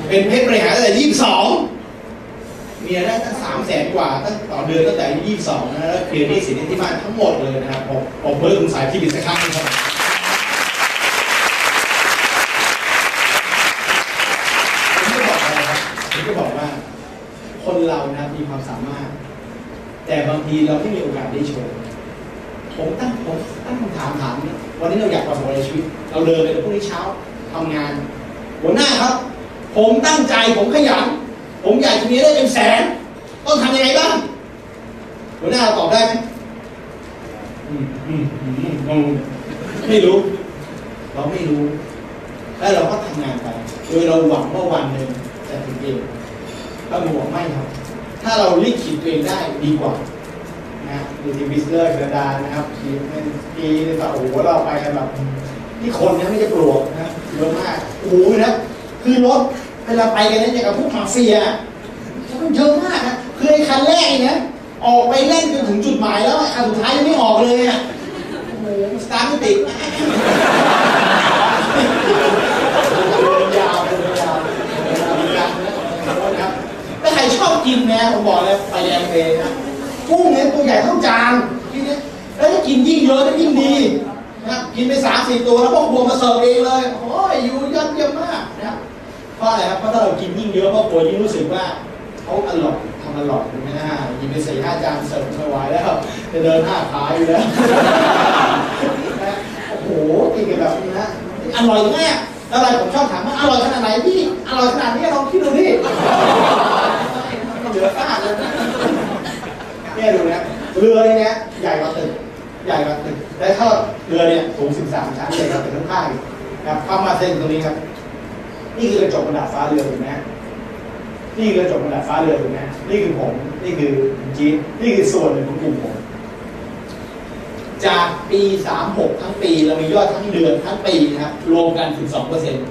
เป็นเพชรบริหารตั้งแต่22 มีรายได้ตั้ง3แสนกว่าตั้งต่อเดือนตั้งแต่อายุ22นะแล้วเคลียร์หนี้สินที่บ้านทั้งหมดเลยนะครับผมผมเพิ่มสายที่บิดสักครั้งนะครับผมจะบอกอะไรครับผมจะบอกว่า คนเรานะมีความสามารถ แต่บางทีเราไม่มีโอกาสได้โชว์ผมตั้งผมตั้งคำถามถามเนี่ยวันนี้เราอยากประสบอะไรชีวิต เราเดินไปพรุ่งนี้เช้าทำงาน หัวหน้าครับ ผมตั้งใจผมขยัน ผมอยากจะมีได้เป็นแสน ต้องทำยังไงบ้างหัวหน้าเราตอบได้ไหมอืมอืมอืมอืมไม่รู้ เราไม่รู้ แล้วเราก็ทำงานไป โดยเราหวังว่าวันหนึ่งจะถึงเองเราบอกไม่ครับ ถ้าเราลิขิตตัวเองได้ดีกว่านะดูทีวิสเลอร์กระดานนะครับทีมันทีนี่ก็โอ้โหเราไปกันแบบที่คนนะไม่ใช่ปลวกนะเยอะมากโอ้โหนะ คือรถ เวลาไปกันนี่อย่างกับพวกมาเฟียมันเยอะมากนะคือไอ้คันแรกเนี่ยออกไปเล่นจนถึงจุดหมายแล้วคันสุดท้ายยังไม่ออกเลยอะโอ้โหสตาร์ทไม่ติดยาวเดินยยาวถ้าใครชอบกินนะผมบอกเลยไปแดงเลยนะกุ้งเนี่ยตัวใหญ่เท่าจานทีนี้แล้วถ้ากินยิ่งเยอะก็ยิ่งดีนะกินไปสามสี่ตัวแล้วพวกบัวมาเสิร์ฟเองเลยโอ้ยอยู่ยอดเยี่ยมมาก เพราะอะไรครับเพราะถ้าเรากินยิ่งเยอะพ่อครัวยิ่งรู้สึกว่าเขาอร่อยทำอร่อยถูกไหมฮะกินไปสี่ห้าจานเสิร์ฟไม่ไหวแล้วจะเดินห้าขาอยู่แล้วนะโอ้โหกินกันแบบนี้นะอร่อยมากแล้วอะไรผมชอบถามว่าอร่อยขนาดไหนพี่อร่อยขนาดนี้ลองคิดดูดิเหลือซากเลยนะเนี่ยดูนะเรือเนี่ยใหญ่กว่าตึกใหญ่กว่าตึกและถ้าเรือเนี่ยสูง 13 ชั้นใหญ่กว่าตึกข้างๆอีกนะครับเข้ามาเส้นตรงนี้ครับ นี่คือกระจกบนดาดฟ้าเรือถูกไหมนี่คือกระจกบนดาดฟ้าเรือถูกไหมนี่คือผม นี่คือจี๊ดนี่คือส่วนหนึ่งของกลุ่มผม จากปี 36 ทั้งปีเรามียอดทั้งเดือนทั้งปีนะครับรวมกัน12เปอร์เซ็นต์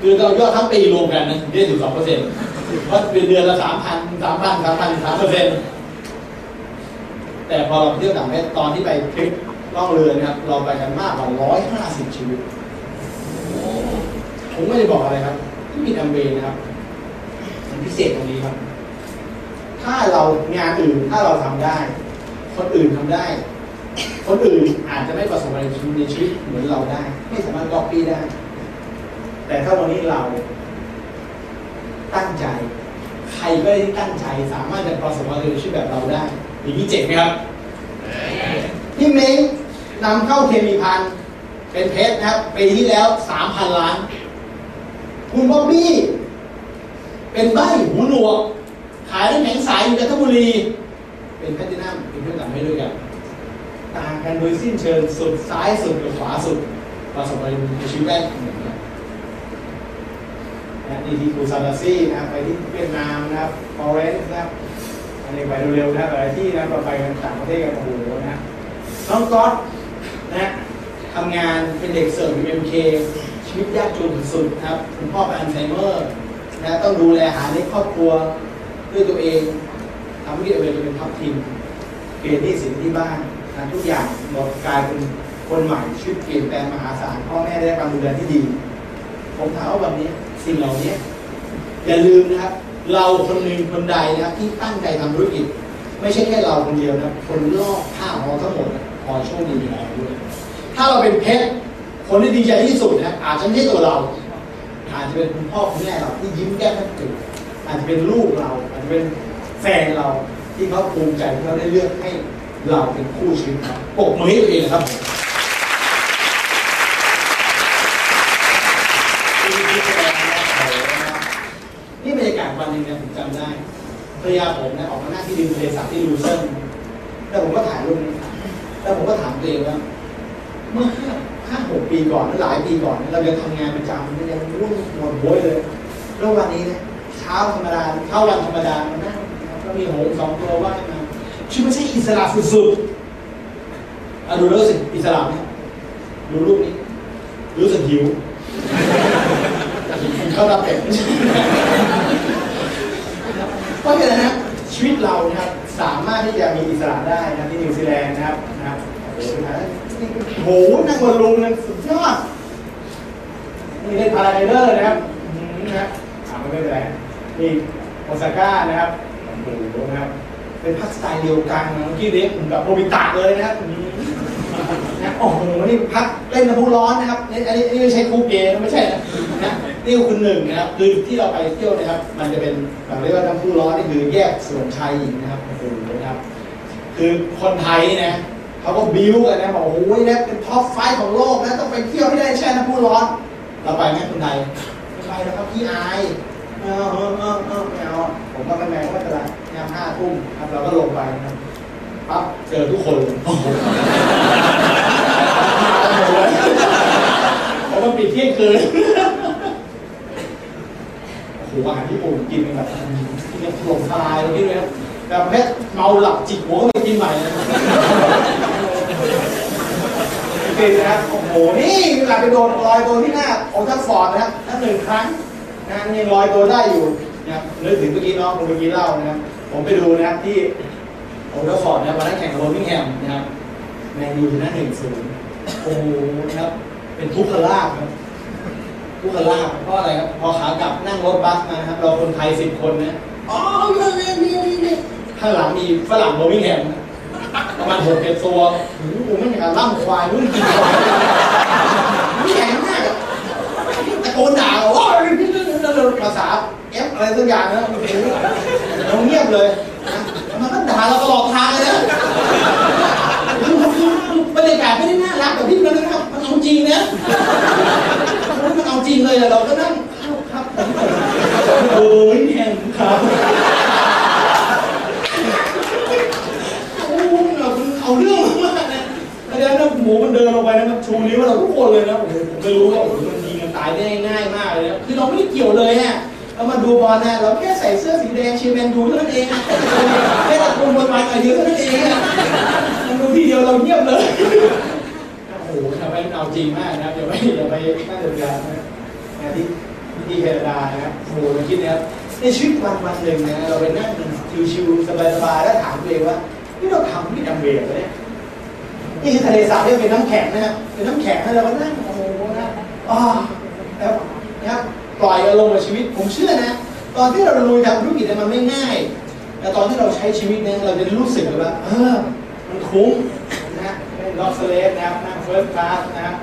คือเรายอดทั้งปีรวมกันนะได้12เปอร์เซ็นต์เพราะเป็นเดือนละ3,000 3,000 3,000 3เปอร์เซ็นต์แต่พอเราไปเที่ยวต่างประเทศตอนที่ไปทริปล่องเรือนะครับเราไปกันมากกว่าร้อยห้าสิบชีวิต ผมไม่ได้บอกอะไรครับที่มีแอมเบย์นะครับมันพิเศษตรงนี้ครับ ถ้าเรางานอื่นถ้าเราทำได้ คนอื่นทำได้ คนอื่นอาจจะไม่ประสบอะไรในชีวิตในชีวิตเหมือนเราได้ ไม่สามารถก๊อปปี้ได้ แต่ถ้าวันนี้เราตั้งใจ ใครก็ได้ตั้งใจสามารถจะประสบความสำเร็จในชีวิตแบบเราได้อย่างนี้เจ๋งไหมครับพี่เม้งนำเข้าเคมีพันเป็นเพชรนะครับปีที่แล้วสามพันล้าน คุณบ๊อบบี้เป็นใบหูหนวก ขายน้ำแข็งใสอยู่จันทบุรี เป็นแพลตินัมเป็นเครื่องต่างให้ด้วยกันต่างกันโดยสิ้นเชิงสุดซ้ายสุดกับขวาสุดประสบควาสำเร็จในชีวิตแรกเหมือนกันนะนี่ที่คูซาดาซี่นะไปที่เวียดนามนะครับฟอเรนซ์นะครับอันนี้ไปเร็วๆนะหลายที่นะเราไปกันต่างประเทศกันโอ้โหนะน้องก๊อตนะ ทำงานเป็นเด็กเสิร์ฟอยู่เอ็มเคชีวิตยากจนสุดๆครับคุณพ่อเป็นอัลไซเมอร์นะต้องดูแลหาเลี้ยงครอบครัวด้วยตัวเองทำธุรกิจเอเวอเรสต์เป็น top team เปลี่ยนหนี้สินที่บ้านนะทุกอย่างหมดกลายเป็นคนใหม่ชีวิตเปลี่ยนแปลงมหาศาลพ่อแม่ได้การดูแลที่ดี ผมถามว่าวันนี้สิ่งเหล่านี้อย่าลืมนะครับ เราคนหนึ่งคนใดนะครับที่ตั้งใจทำธุรกิจ ไม่ใช่แค่เราคนเดียวนะคนรอบข้างเราทั้งหมดขอโชคดีกับเราด้วย ถ้าเราเป็นเพชรคนที่ดีใจที่สุดนะอาจจะไม่ใช่ตัวเรา อาจจะเป็นคุณพ่อคุณแม่เราที่ยิ้มแก้มทั้งตื่นอาจจะเป็นลูกเรา อาจจะเป็นแฟนเราที่เขาภูมิใจที่เขาได้เลือกให้เราเป็นคู่ชีวิตปรบมือให้ตัวเองนะครับนี่บรรยากาศวันหนึ่งเนี่ยผมจำได้ภรรยาผมเนี่ยออกมาหน้าที่ดินทะเลสาบที่ลูเซิร์นแล้วผมก็ถ่ายรูปนี้แล้วผมก็ถามตัวเองว่า เมื่อห้าห้าหกปีก่อนหรือหลายปีก่อนเนี่ยเรายังทำงานประจำมันยังรุ่งหมดโวยเลยแล้ววันนี้นี่ยเช้าธรรมดาเช้าวันธรรมดามันนั่งก็มีหงส์สองตัวว่ายมาชีวิตไม่ใช่อิสระสุดๆอะดูแล้วสิอิสระไหมดูรูปนี้ รู้สึกหิวเข้ารับเป็ดเพราะฉะนั้นนะชีวิตเรานะครับสามารถที่จะมีอิสระได้นะที่นิวซีแลนด์นะครับนะครับโอ้โหนะนี่ก็ โหนั่งบนลุงนั่นสุดยอดนี่เล่นพาราไดเดอร์นะครับนะครับถามไม่เป็นไรนี่โอซาก้านะครับโอ้โหนะครับเป็นพักสไตล์เดียวกันเมื่อกี้เรียกผมกับโรบิตะเลยนะครับอืมนะโอ้โหนี่พักเล่นน้ำพุร้อนนะครับนี่อันนี้นี่ไม่ใช่คูเกนะไม่ใช่นะนะนี่คือหนึ่งนะครับคือที่เราไปเที่ยวนะครับ มันจะเป็นเรียกว่าน้ำพุร้อนนี่คือแยกส่วนชายหญิงนะครับโอ้โหนะครับ คือคนไทยนะ เขาก็บิ้วกันนะบอกโอ้ยนะเป็น top five ของโลกนะต้องไปเที่ยวให้ได้แช่น้ำพุร้อนเราไปไหมคนไทยไม่ไปแล้วครับพี่อายเออเออเออเออไม่เอาผมก็ไม่แม่ก็ไม่เป็นไรงานห้าทุ่มครับเราก็ลงไปนะครับปั๊บเจอทุกคนเลยโอ้โหผมมาปิดเที่ยงคืนโอ้โหอาหารญี่ปุ่นกินกันแบบกินกันถล่มทลายเลยพี่เลย ครับแบบแม่เมาหลับจิกหัวก็ไปกินใหม่นะกินนะครับโอ้โหนี่เวลาไปโดนรอยตัวที่หน้าโอทัฟฟอร์ดนะครับนั่นหนึ่งครั้งนะยังรอยตัวได้อยู่นะครับนึกถึงเมื่อกี้น้องคนเมื่อกี้เล่านะครับผมไปดูนะครับที่โอทัฟฟอร์ดนะครับวันนั้นแข่งโรบิงแฮมนะครับแมนยูชนะหนึ่งศูนย์โอ้โหนะครับเป็นทุกขลาบครับทุกขลาบเพราะอะไรครับพอขากลับนั่งรถบัสมานะครับเราคนไทยสิบคนนะอ๋อเนี่ยเนี่ยเนี่ยเนี่ย ข้างหลังมีฝรั่งโรบิงแฮมนะประมาณหกเจ็ดตัวโอ้โหไม่อยากล่ำควายรุ่นกินควายไม่แข็งมากตะโกนด่าว่าภาษาเอฟอะไรสักอย่างนะโอ้โหเราเงียบเลยมันก็ด่าเราตลอดทางเลยนะบรรยากาศไม่ได้น่ารักแบบที่มันนะครับมันเอาจริงนะมันเอาจริงเลยเราก็นั่งครับผมโอ้ยแหมครับโอ้ย เราเอาเรื่องมากนะแล้วนะหมูมันเดินลงไปนะมันชูนิ้วเราทุกคนเลยนะโอ้โหผมไม่รู้ว่าโอ้โหมันยิงกันตายได้ง่ายมากเลยนะคือเราไม่ได้เกี่ยวเลยฮะเรามาดูบอลนะเราแค่ใส่เสื้อสีแดงเชียร์แมนยูเท่านั้นเองแค่ตะโกนบนไม้กันเยอะเท่านั้นเองมันดูทีเดียวเราเงียบเลยโอ้โหทำไมเอาจริงมากนะครับอย่าไปอย่าไปน่าเดือดร้อนนะนะที่ที่แคนาดานะครับโอ้โหเราคิดนะครับในชีวิตวันวันหนึ่งนะเราไปนั่งชิวๆสบายๆแล้วถามตัวเองว่า นี่เราทำที่ดัมเบลเนี่ยนี่คือทะเลสาบที่เป็นน้ำแข็งนะครับเป็นน้ำแข็งแล้วเราก็นั่งโอ้โหนะอ๋อแล้วนะปล่อยอารมณ์กับชีวิตผมเชื่อนะ ตอนที่เราลุยทำธุรกิจเนี่ยมันไม่ง่ายแต่ตอนที่เราใช้ชีวิตเนี่ยเราจะรู้สึกเลยว่าเออมันคุ้มนะฮะล็อกสเลสนะครับนั่งเฟิร์สคลาสนะครับ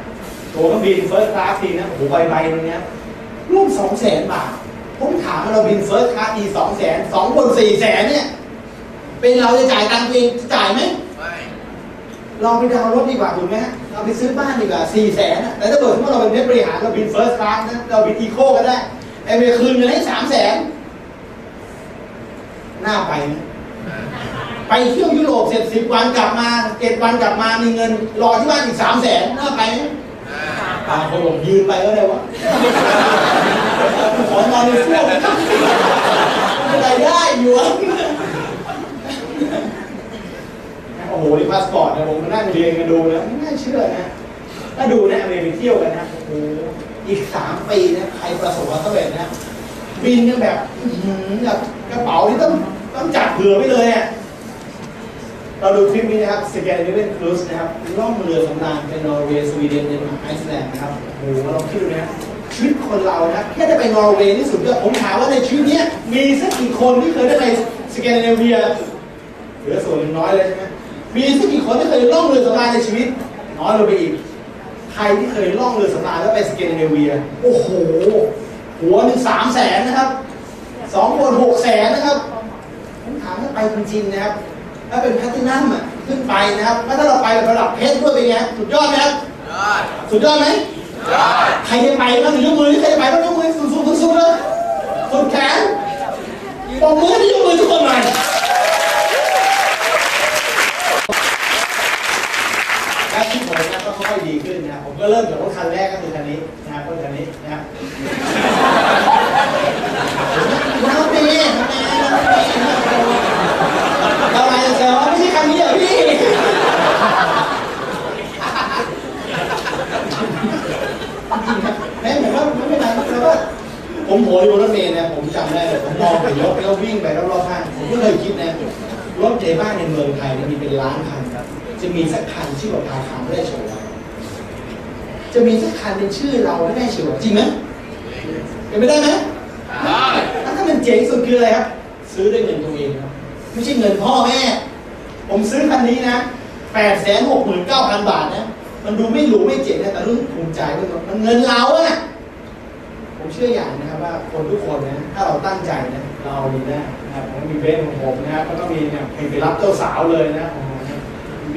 ตัวเราบินเฟิร์สคลาสทีนะโอ้โหใบใบตรงเนี้ยร่วมสองแสนบาทผมถามว่าเราบิน first class ทีสองแสนสองคนสี่แสนเนี่ย เป็นเราจะจ่ายตังค์เองจะจ่ายไหมไม่ลองไปดาวน์รถดีกว่าถูกไหมฮะเราไปซื้อบ้านดีกว่าสี่แสนแต่ถ้าเกิดว่าเราเป็นเพชรบริหารเราบิน first class นะเราบิน eco ก็ได้ไอ้เมย์คืนเงินให้สามแสนน่าไปไหมไปเที่ยวยุโรปเสร็จสิบวันกลับมาเจ็ดวันกลับมามีเงิน รอที่บ้านอีกสามแสนน่าไปไหมตาคนบอกยืนไปก็ได้วะขอนอนในเสื้ออะไรได้อยู่วะ โอ้โหนี่พาสปอร์ตเนี่ยผมมานั่งเรียนกันดูนะไม่น่าเชื่อนะถ้าดูนะอเมริกาไปเที่ยวกันนะโอ้โหอีกสามปีนะใครประสบความสำเร็จนะบินกันแบบอืแบบกระเป๋าที่ต้องต้องจัดเผื่อไว้เลยอะเราดูคลิปนี้นะครับ Scandinavian cruise นะครับล่องเรือสำราญไปนอร์เวย์สวีเดนเดนมาร์กไอซ์แลนด์นะครับโอ้โหเราคิดดูนะชีวิตคนเรานะแค่ได้ไปนอร์เวย์นี่สุดยอดผมถามว่าในชีวิตเนี้ยมีสักกี่คนที่เคยได้ไปสแกนดิเนเวีย เหลือส่วนหนึ่งน้อยเลยใช่ไหมมีสักกี่คนที่เคยล่องเรือสำราญในชีวิต น้อยลงไปอีก ใครที่เคยล่องเรือสำราญแล้วไปสแกนดิเนเวีย โอ้โห หัวหนึ่งสามแสนนะครับสองคนหกแสนนะครับผมถามว่าไปจริงๆนะครับ ถ้าเป็นแพลตตินัมอะขึ้นไปนะครับแล้วถ้าเราไปแบบระดับเพชรด้วยเป็นไงสุดยอดไหมครับสุดยอดไหมใครจะไปบ้างยกมือใครจะไปบ้างยกมือสูงสูงสูงเลยสุดแขนปมมือที่ยกมือทุกคนหน่อย และที่ผมนะก็ค่อยๆดีขึ้นนะผมก็เริ่มจากรถคันแรกก็คือคันนี้นะครับรถคันนี้นะครับน้าเมย์น้าเมย์ทำไมจะแซวว่าไม่ใช่คำนี้เหรอพี่แม่ผมว่าไม่เป็นไรแต่ว่าผมโหยบนรถเมล์นะผมจำได้เลยผมมองไปรถแล้ววิ่งไปรอบๆห้างผมก็เคยคิดนะรถในบ้านในเมืองไทยเนี่ยมีเป็นล้านคัน จะมีสักคันชื่อว่าพาคามไม่ได้โชว์จะมีสักคันเป็นชื่อเราไม่ได้โชว์จริงไหมเป็นไปได้ไหมแล้วถ้ามันเจ๋งสุดคืออะไรครับ ซื้อด้วยเงินตัวเองครับไม่ใช่เงินพ่อแม่ ผมซื้อคันนี้นะแปดแสนหกหมื่นเก้าพันบาทนะมันดูไม่หรูไม่เจ๋งนะแต่รุ่นภูมิใจด้วยมันเงินเราอะผมเชื่ออย่างนะครับว่าคนทุกคนนะถ้าเราตั้งใจนะเราดีได้นะครับผมมีเบนซ์ของผมนะครับแล้วก็มีเนี่ยไปรับเจ้าสาวเลยนะโอ้โห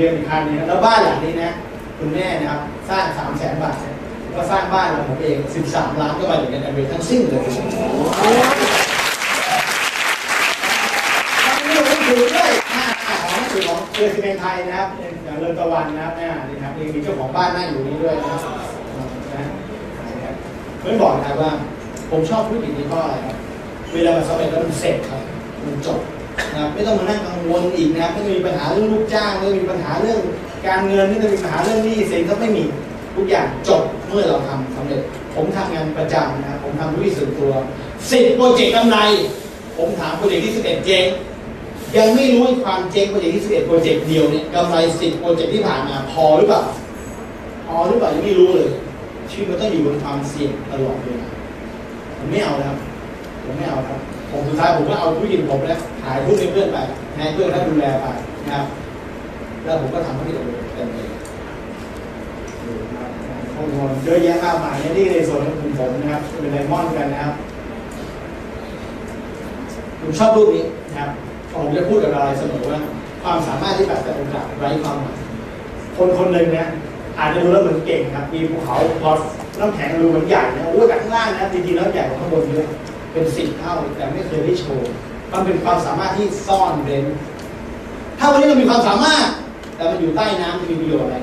นะมีเบนอีกคันนี้แล้วบ้านหลังนี้นะคุณแม่นะครับสร้างสามแสนบาทก็สร้างบ้านของผมเองสิบสามล้านก็มาจากเงินอเมริกันทั้งสิ้นเลยนี่ก็คือด้วยหน้าของหนังสือของเรือซีเมนไทยนะครับอย่างเรือนตะวันนะครับเนี่ยนี่ครับมีเจ้าของบ้านนั่งอยู่นี้ด้วยนะครับนะเพื่อนบอกนะครับว่า ผมชอบธุรกิจนี้เพราะอะไรครับเวลามันสำเร็จแล้วมันเสร็จครับมันจบ นะครับไม่ต้องมานั่งกังวลอีกนะครับไม่ต้องมีปัญหาเรื่องลูกจ้างไม่ต้องมีปัญหาเรื่องการเงินไม่ต้องมีปัญหาเรื่องหนี้สินก็ไม่มีทุกอย่างจบเมื่อเราทำสำเร็จ ผมทำงานประจำนะครับผมทำธุรกิจส่วนตัวสิบโปรเจกต์กำไร ผมถามโปรเจกต์ที่สิบเอ็ดเจ๊งยังไม่รู้ความเจ๊งโปรเจกต์ที่11โปรเจกต์เดียวเนี่ยกำไร10โปรเจกต์ที่ผ่านมาพอหรือเปล่าพอหรือเปล่ายังไม่รู้เลยชีวิตมันต้องอยู่บนความเสี่ยงตลอดเลยผมไม่เอาครับ ผมไม่เอาครับ ผมสุดท้ายผมก็เอาธุรกิจผมแล้วขายหุ้นให้เพื่อนไปให้เพื่อนเขาดูแลไปนะครับ แล้วผมก็ทำธุรกิจของเต็มเลยข้อมูลเยอะแยะมากมายนี่ยนี่ในส่วนของกลุ่มผมนะครับ เป็นไดมอนกันนะครับ ผมชอบรูปนี้นะครับผมจะพูดกับเราเสมอว่า ความสามารถที่แบบแต่โอกาสไร้ความหมายคนคนหนึ่งนะอาจจะดูแล้วเหมือนเก่งครับ มีภูเขาพอน้ำแข็งดูเหมือนใหญ่นะโอ้ยแต่ข้างล่างนะจริงๆแล้วใหญ่กว่าข้างบนเยอะ เป็นสิบเท่าแต่ไม่เคยได้โชว์มันเป็นความสามารถที่ซ่อนเร้นถ้าวันนี้เรามีความสามารถ แต่มันอยู่ใต้น้ำจะมีประโยชน์อะไร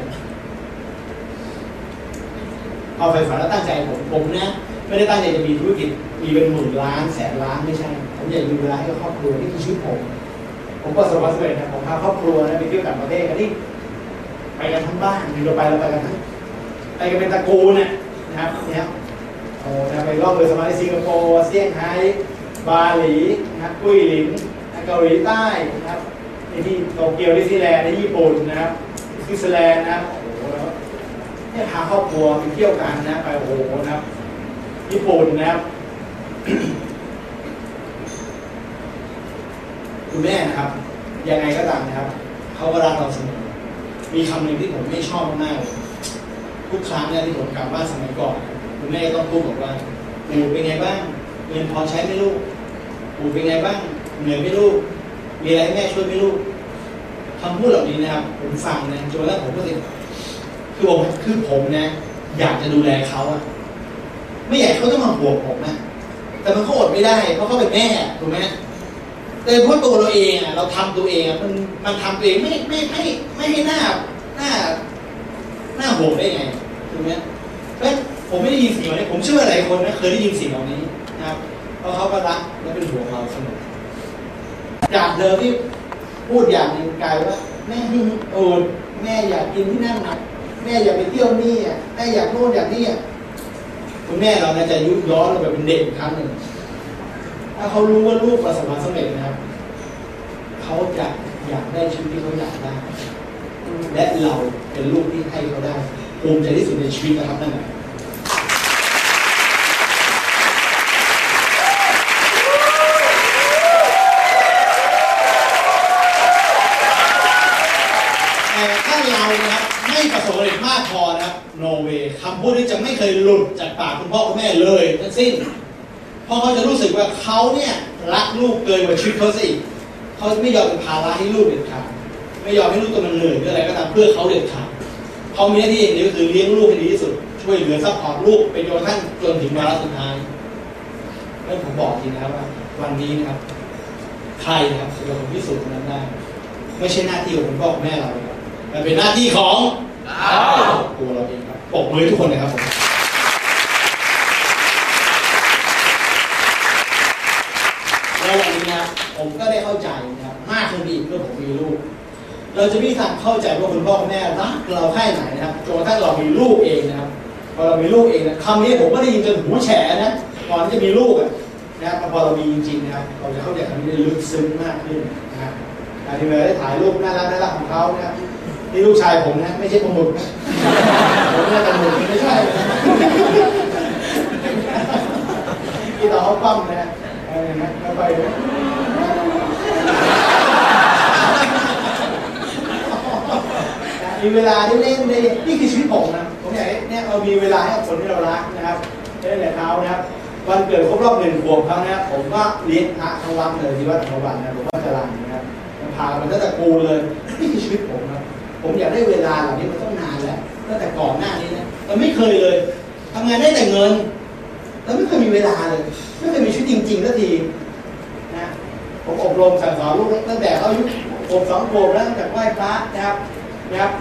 เอาไฟฝันแล้วตั้งใจผมผมนะไม่ได้ตั้งใจจะมีธุรกิจมีเป็นหมื่นล้านแสนล้านไม่ใช่ ผมอยากดูแลาให้ครอบครัวนี่คือชีวิตผม ผมก็สบายสบายนะผมพาครอบครัวนะไปเที่ยวต่างประเทศกันนี่ไปกันทั้งบ้านมีเราไปเราไปกันทั้งไปกันเป็นตระกูลเนี่ยนะครับเนี่ย นะไปล่องเรือสำราญที่สิงคโปร์เซี่ยงไฮ้บาหลีนะครับกุ้ยหลินเกาหลีใต้นะครับที่ที่โตเกียวดิสนีย์แลนด์ในญี่ปุ่นนะครับสวิตเซอร์แลนด์นะครับโอ้โหแล้วเนี่ยพาครอบครัวไปเที่ยวกันนะไปโอ้โหนะครับ ญี่ปุ่นนะครับคุณแม่นะครับ ยังไงก็ตามนะครับเขาก็รักเราเสมอมีคำหนึ่งที่ผมไม่ชอบมากเลยทุกครั้งเนี่ยที่ผมกลับบ้านสมัยก่อน คุณแม่ต้องพูดบอกว่าปู่เป็นไงบ้าง เงินพอใช้ไหมลูกปู่เป็นไงบ้างเหนื่อยไหมลูก มีอะไรแม่ช่วยไหมลูกคำพูดเหล่านี้นะครับ ผมฟังนะจนแล้วผมก็ติดคือผมคือผมนะ อยากจะดูแลเขาอะไม่อยากให้เขาต้องมาห่วงผมนะแต่มันก็อดไม่ได้เพราะเขาเป็นแม่ถูกไหมแต่เพราะตัวเราเองอะเราทำตัวเองอะมันมันทำตัวเองไม่ไม่ไม่ไม่ให้หน้าหน้าหน้าห่วงได้ไงถูกไหมเพราะฉะนั้น ผมไม่ได้ยินเสิ่งเหล่านี้ผมเชื่อหลายคนนะเคยได้ยินสิ่งเหล่านี้นะครับเพราะเขาก็รักและเป็นห่วงเราเสมอจากเดิมที่พูดอย่างหนึ่งกลายว่าแม่โอดแม่อยากกินที่นั่นนะแม่อยากไปเที่ยวนี่อะแม่อยากโน่นอยากนี่อะคุณแม่เรานะจะยุย้อนเราแบบเป็นเด็กอีกครั้งหนึ่งถ้าเขารู้ว่าลูกประสบความสำเร็จนะครับเขาจะอยากได้ชีวิตที่เขาอยากได้ และเราเป็นลูกที่ให้เขาได้ภูมิใจที่สุดในชีวิตนะครับนั่นแหละแต่ถ้าเรานะครับ ไม่ประสบความสำเร็จมากพอนะครับno way คำพูดนี้จะไม่เคยหลุดจากปากคุณพ่อคุณแม่เลยทั้งสิ้นเพราะเขาจะรู้สึกว่าเขาเนี่ยรักลูกเกินกว่าชีวิตเขาสิเขาไม่ยอมเป็นภาระให้ลูกเด็ดขาดไม่ยอมให้ลูกตัวมันเหนื่อยหรืออะไรก็ตามเพื่อเขาเด็ดขาดเขามีหน้าที่อย่างเดียวคือเลี้ยงลูกให้ดีที่สุด ช่วยเหลือ support ลูกไปจนกระทั่งจนถึงวาระสุดท้ายแล้วผมบอกจริงนะครับว่าวันนี้นะครับใครนะครับจะเป็นคนพิสูจน์นั้นได้ ไม่ใช่หน้าที่ของคุณพ่อคุณแม่เรา รับแต่เป็นหน้าที่ของตัวเราเองครับปรบมือทุกคนนะครับผมแล้ววันนี้นะผมก็ได้เข้าใจนะครับมากขึ้นอีกเมื่อผมมีลูก เราจะไมมีทางเข้าใจว่าคุณพ่อคุณแม่รักเราแค่ไหนนะครับจนกระทั่งเรามีลูกเองนะครับพอเรามีลูกเองนะคำนี้ผมก็ได้ยินจนหูแฉนะก่อนที่จะมีลูกอะนะครับพอเรามีจริงๆนะครับเราจะเข้าใจคำนี้ได้ลึกซึ้งมากขึ้นนะครับอันนี้เราได้ถ่ายรูปน่ารักน่ารักของเขานะครับ นี่ลูกชายผมนะ ไม่ใช่ปลาหมึกนะผมไม่ปลาหมึกไม่ใช่ที่เราเขาปั้มนะเออนไหมไม่ไปมีเวลาได้เล่นได้นี่คือชีวิตผมนะผมอยากให้เนี่ยเรามีเวลาให้กับคนที่เรารักนะครับได้แต่เช้านะครับวันเกิดครบรอบหนึ่งขวบเขานะครับผมก็เลี้ยงพระทั้งวันเลยที่วัดธรรมวันนะผมว่าจะรันนะครับพามันตั้งแต่กูเลยนี่คือชีวิตผมนะ ผมอยากได้เวลาเหล่านี้มันต้องนานแล้วตั้งแต่ก่อนหน้านี้นะเราไม่เคยเลยทำงานได้แต่เงินแล้วไม่เคยมีเวลาเลย ไม่เคยมีชีวิตจริงๆสักทีนะผมอบรมสั่งสอนลูกตั้งแต่เขาอายุผมสองขวบแล้วตั้งแต่ไหว้พระนะครับนะครับ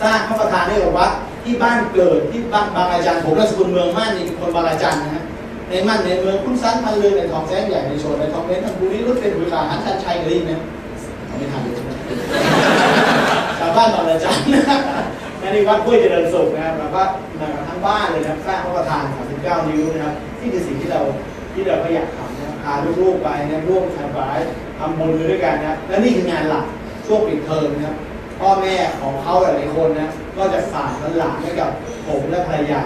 สร้างพระประธานให้กับวัดที่บ้านเกิดที่บ้านบางอาจารย์ผมราชกุลเมืองม่านนี่เป็นคนบางอาจารย์นะฮะในมั่นในเมืองคุณสันพันเรือในทองแสงใหญ่ในโชนในทองเล้นทางบุรีรถเป็นบุรีขาหันชันชัยกระดิ่งนะเอาไม่ทันเลยใช่ไหม บ้านบางอาจารย์นะนั่นนี่วัดห้วยเจริญสุขนะครับแล้วก็มาทั้งบ้านเลยนะครับสร้างพระประธาน 39 นิ้วนะครับที่คือสิ่งที่เราที่เราก็อยากทำนะครับพาลูกๆไปนะร่วมทำบายทำบุญด้วยกันนะครับและนี่คืองานหลักช่วงปิดเทอมนะครับพ่อแม่ของเขาหลายๆคนนะก็จะฝากหลานให้กับผมและภรรยา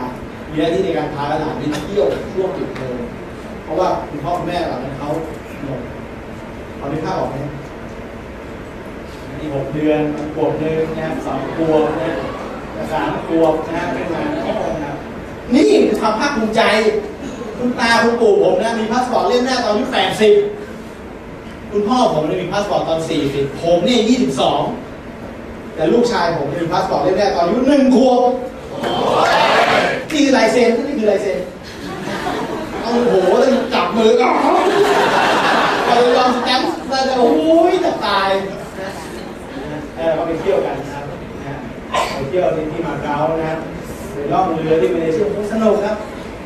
มีหน้าที่ในการพาหลานไปเที่ยวช่วงปิดเทอมเพราะว่าคุณพ่อคุณแม่หลานเขาหมดเขาได้าออกไหม มีหกเดือนขวบหนึ่งนะสองขวบนะสามขวบนะเป็นมาโอ้โหนะครับนี่คือความภาคภูมิใจ คุณตาคุณปู่ผมนะมีพาสปอร์ตเล่มแรกตอนอายุแปดสิบคุณพ่อผมเนี่ยมีพาสปอร์ตตอนสี่สิบผมเนี่ยยี่สิบสองแต่ลูกชายผมมีพาสปอร์ตเล่มแรกตอนอายุหนึ่งขวบนี่คือลายเซ็นนี่คือลายเซ็นเอาโอ้โหต้องจับมือก็พอลองสแตมป์มาจะโอ้ยจะตาย นะเออเราไปเที่ยวกันนะครับไปเที่ยวที่ที่มาเก๊านะครับไปล่องเรือที่มาเลเซียสนุกครับ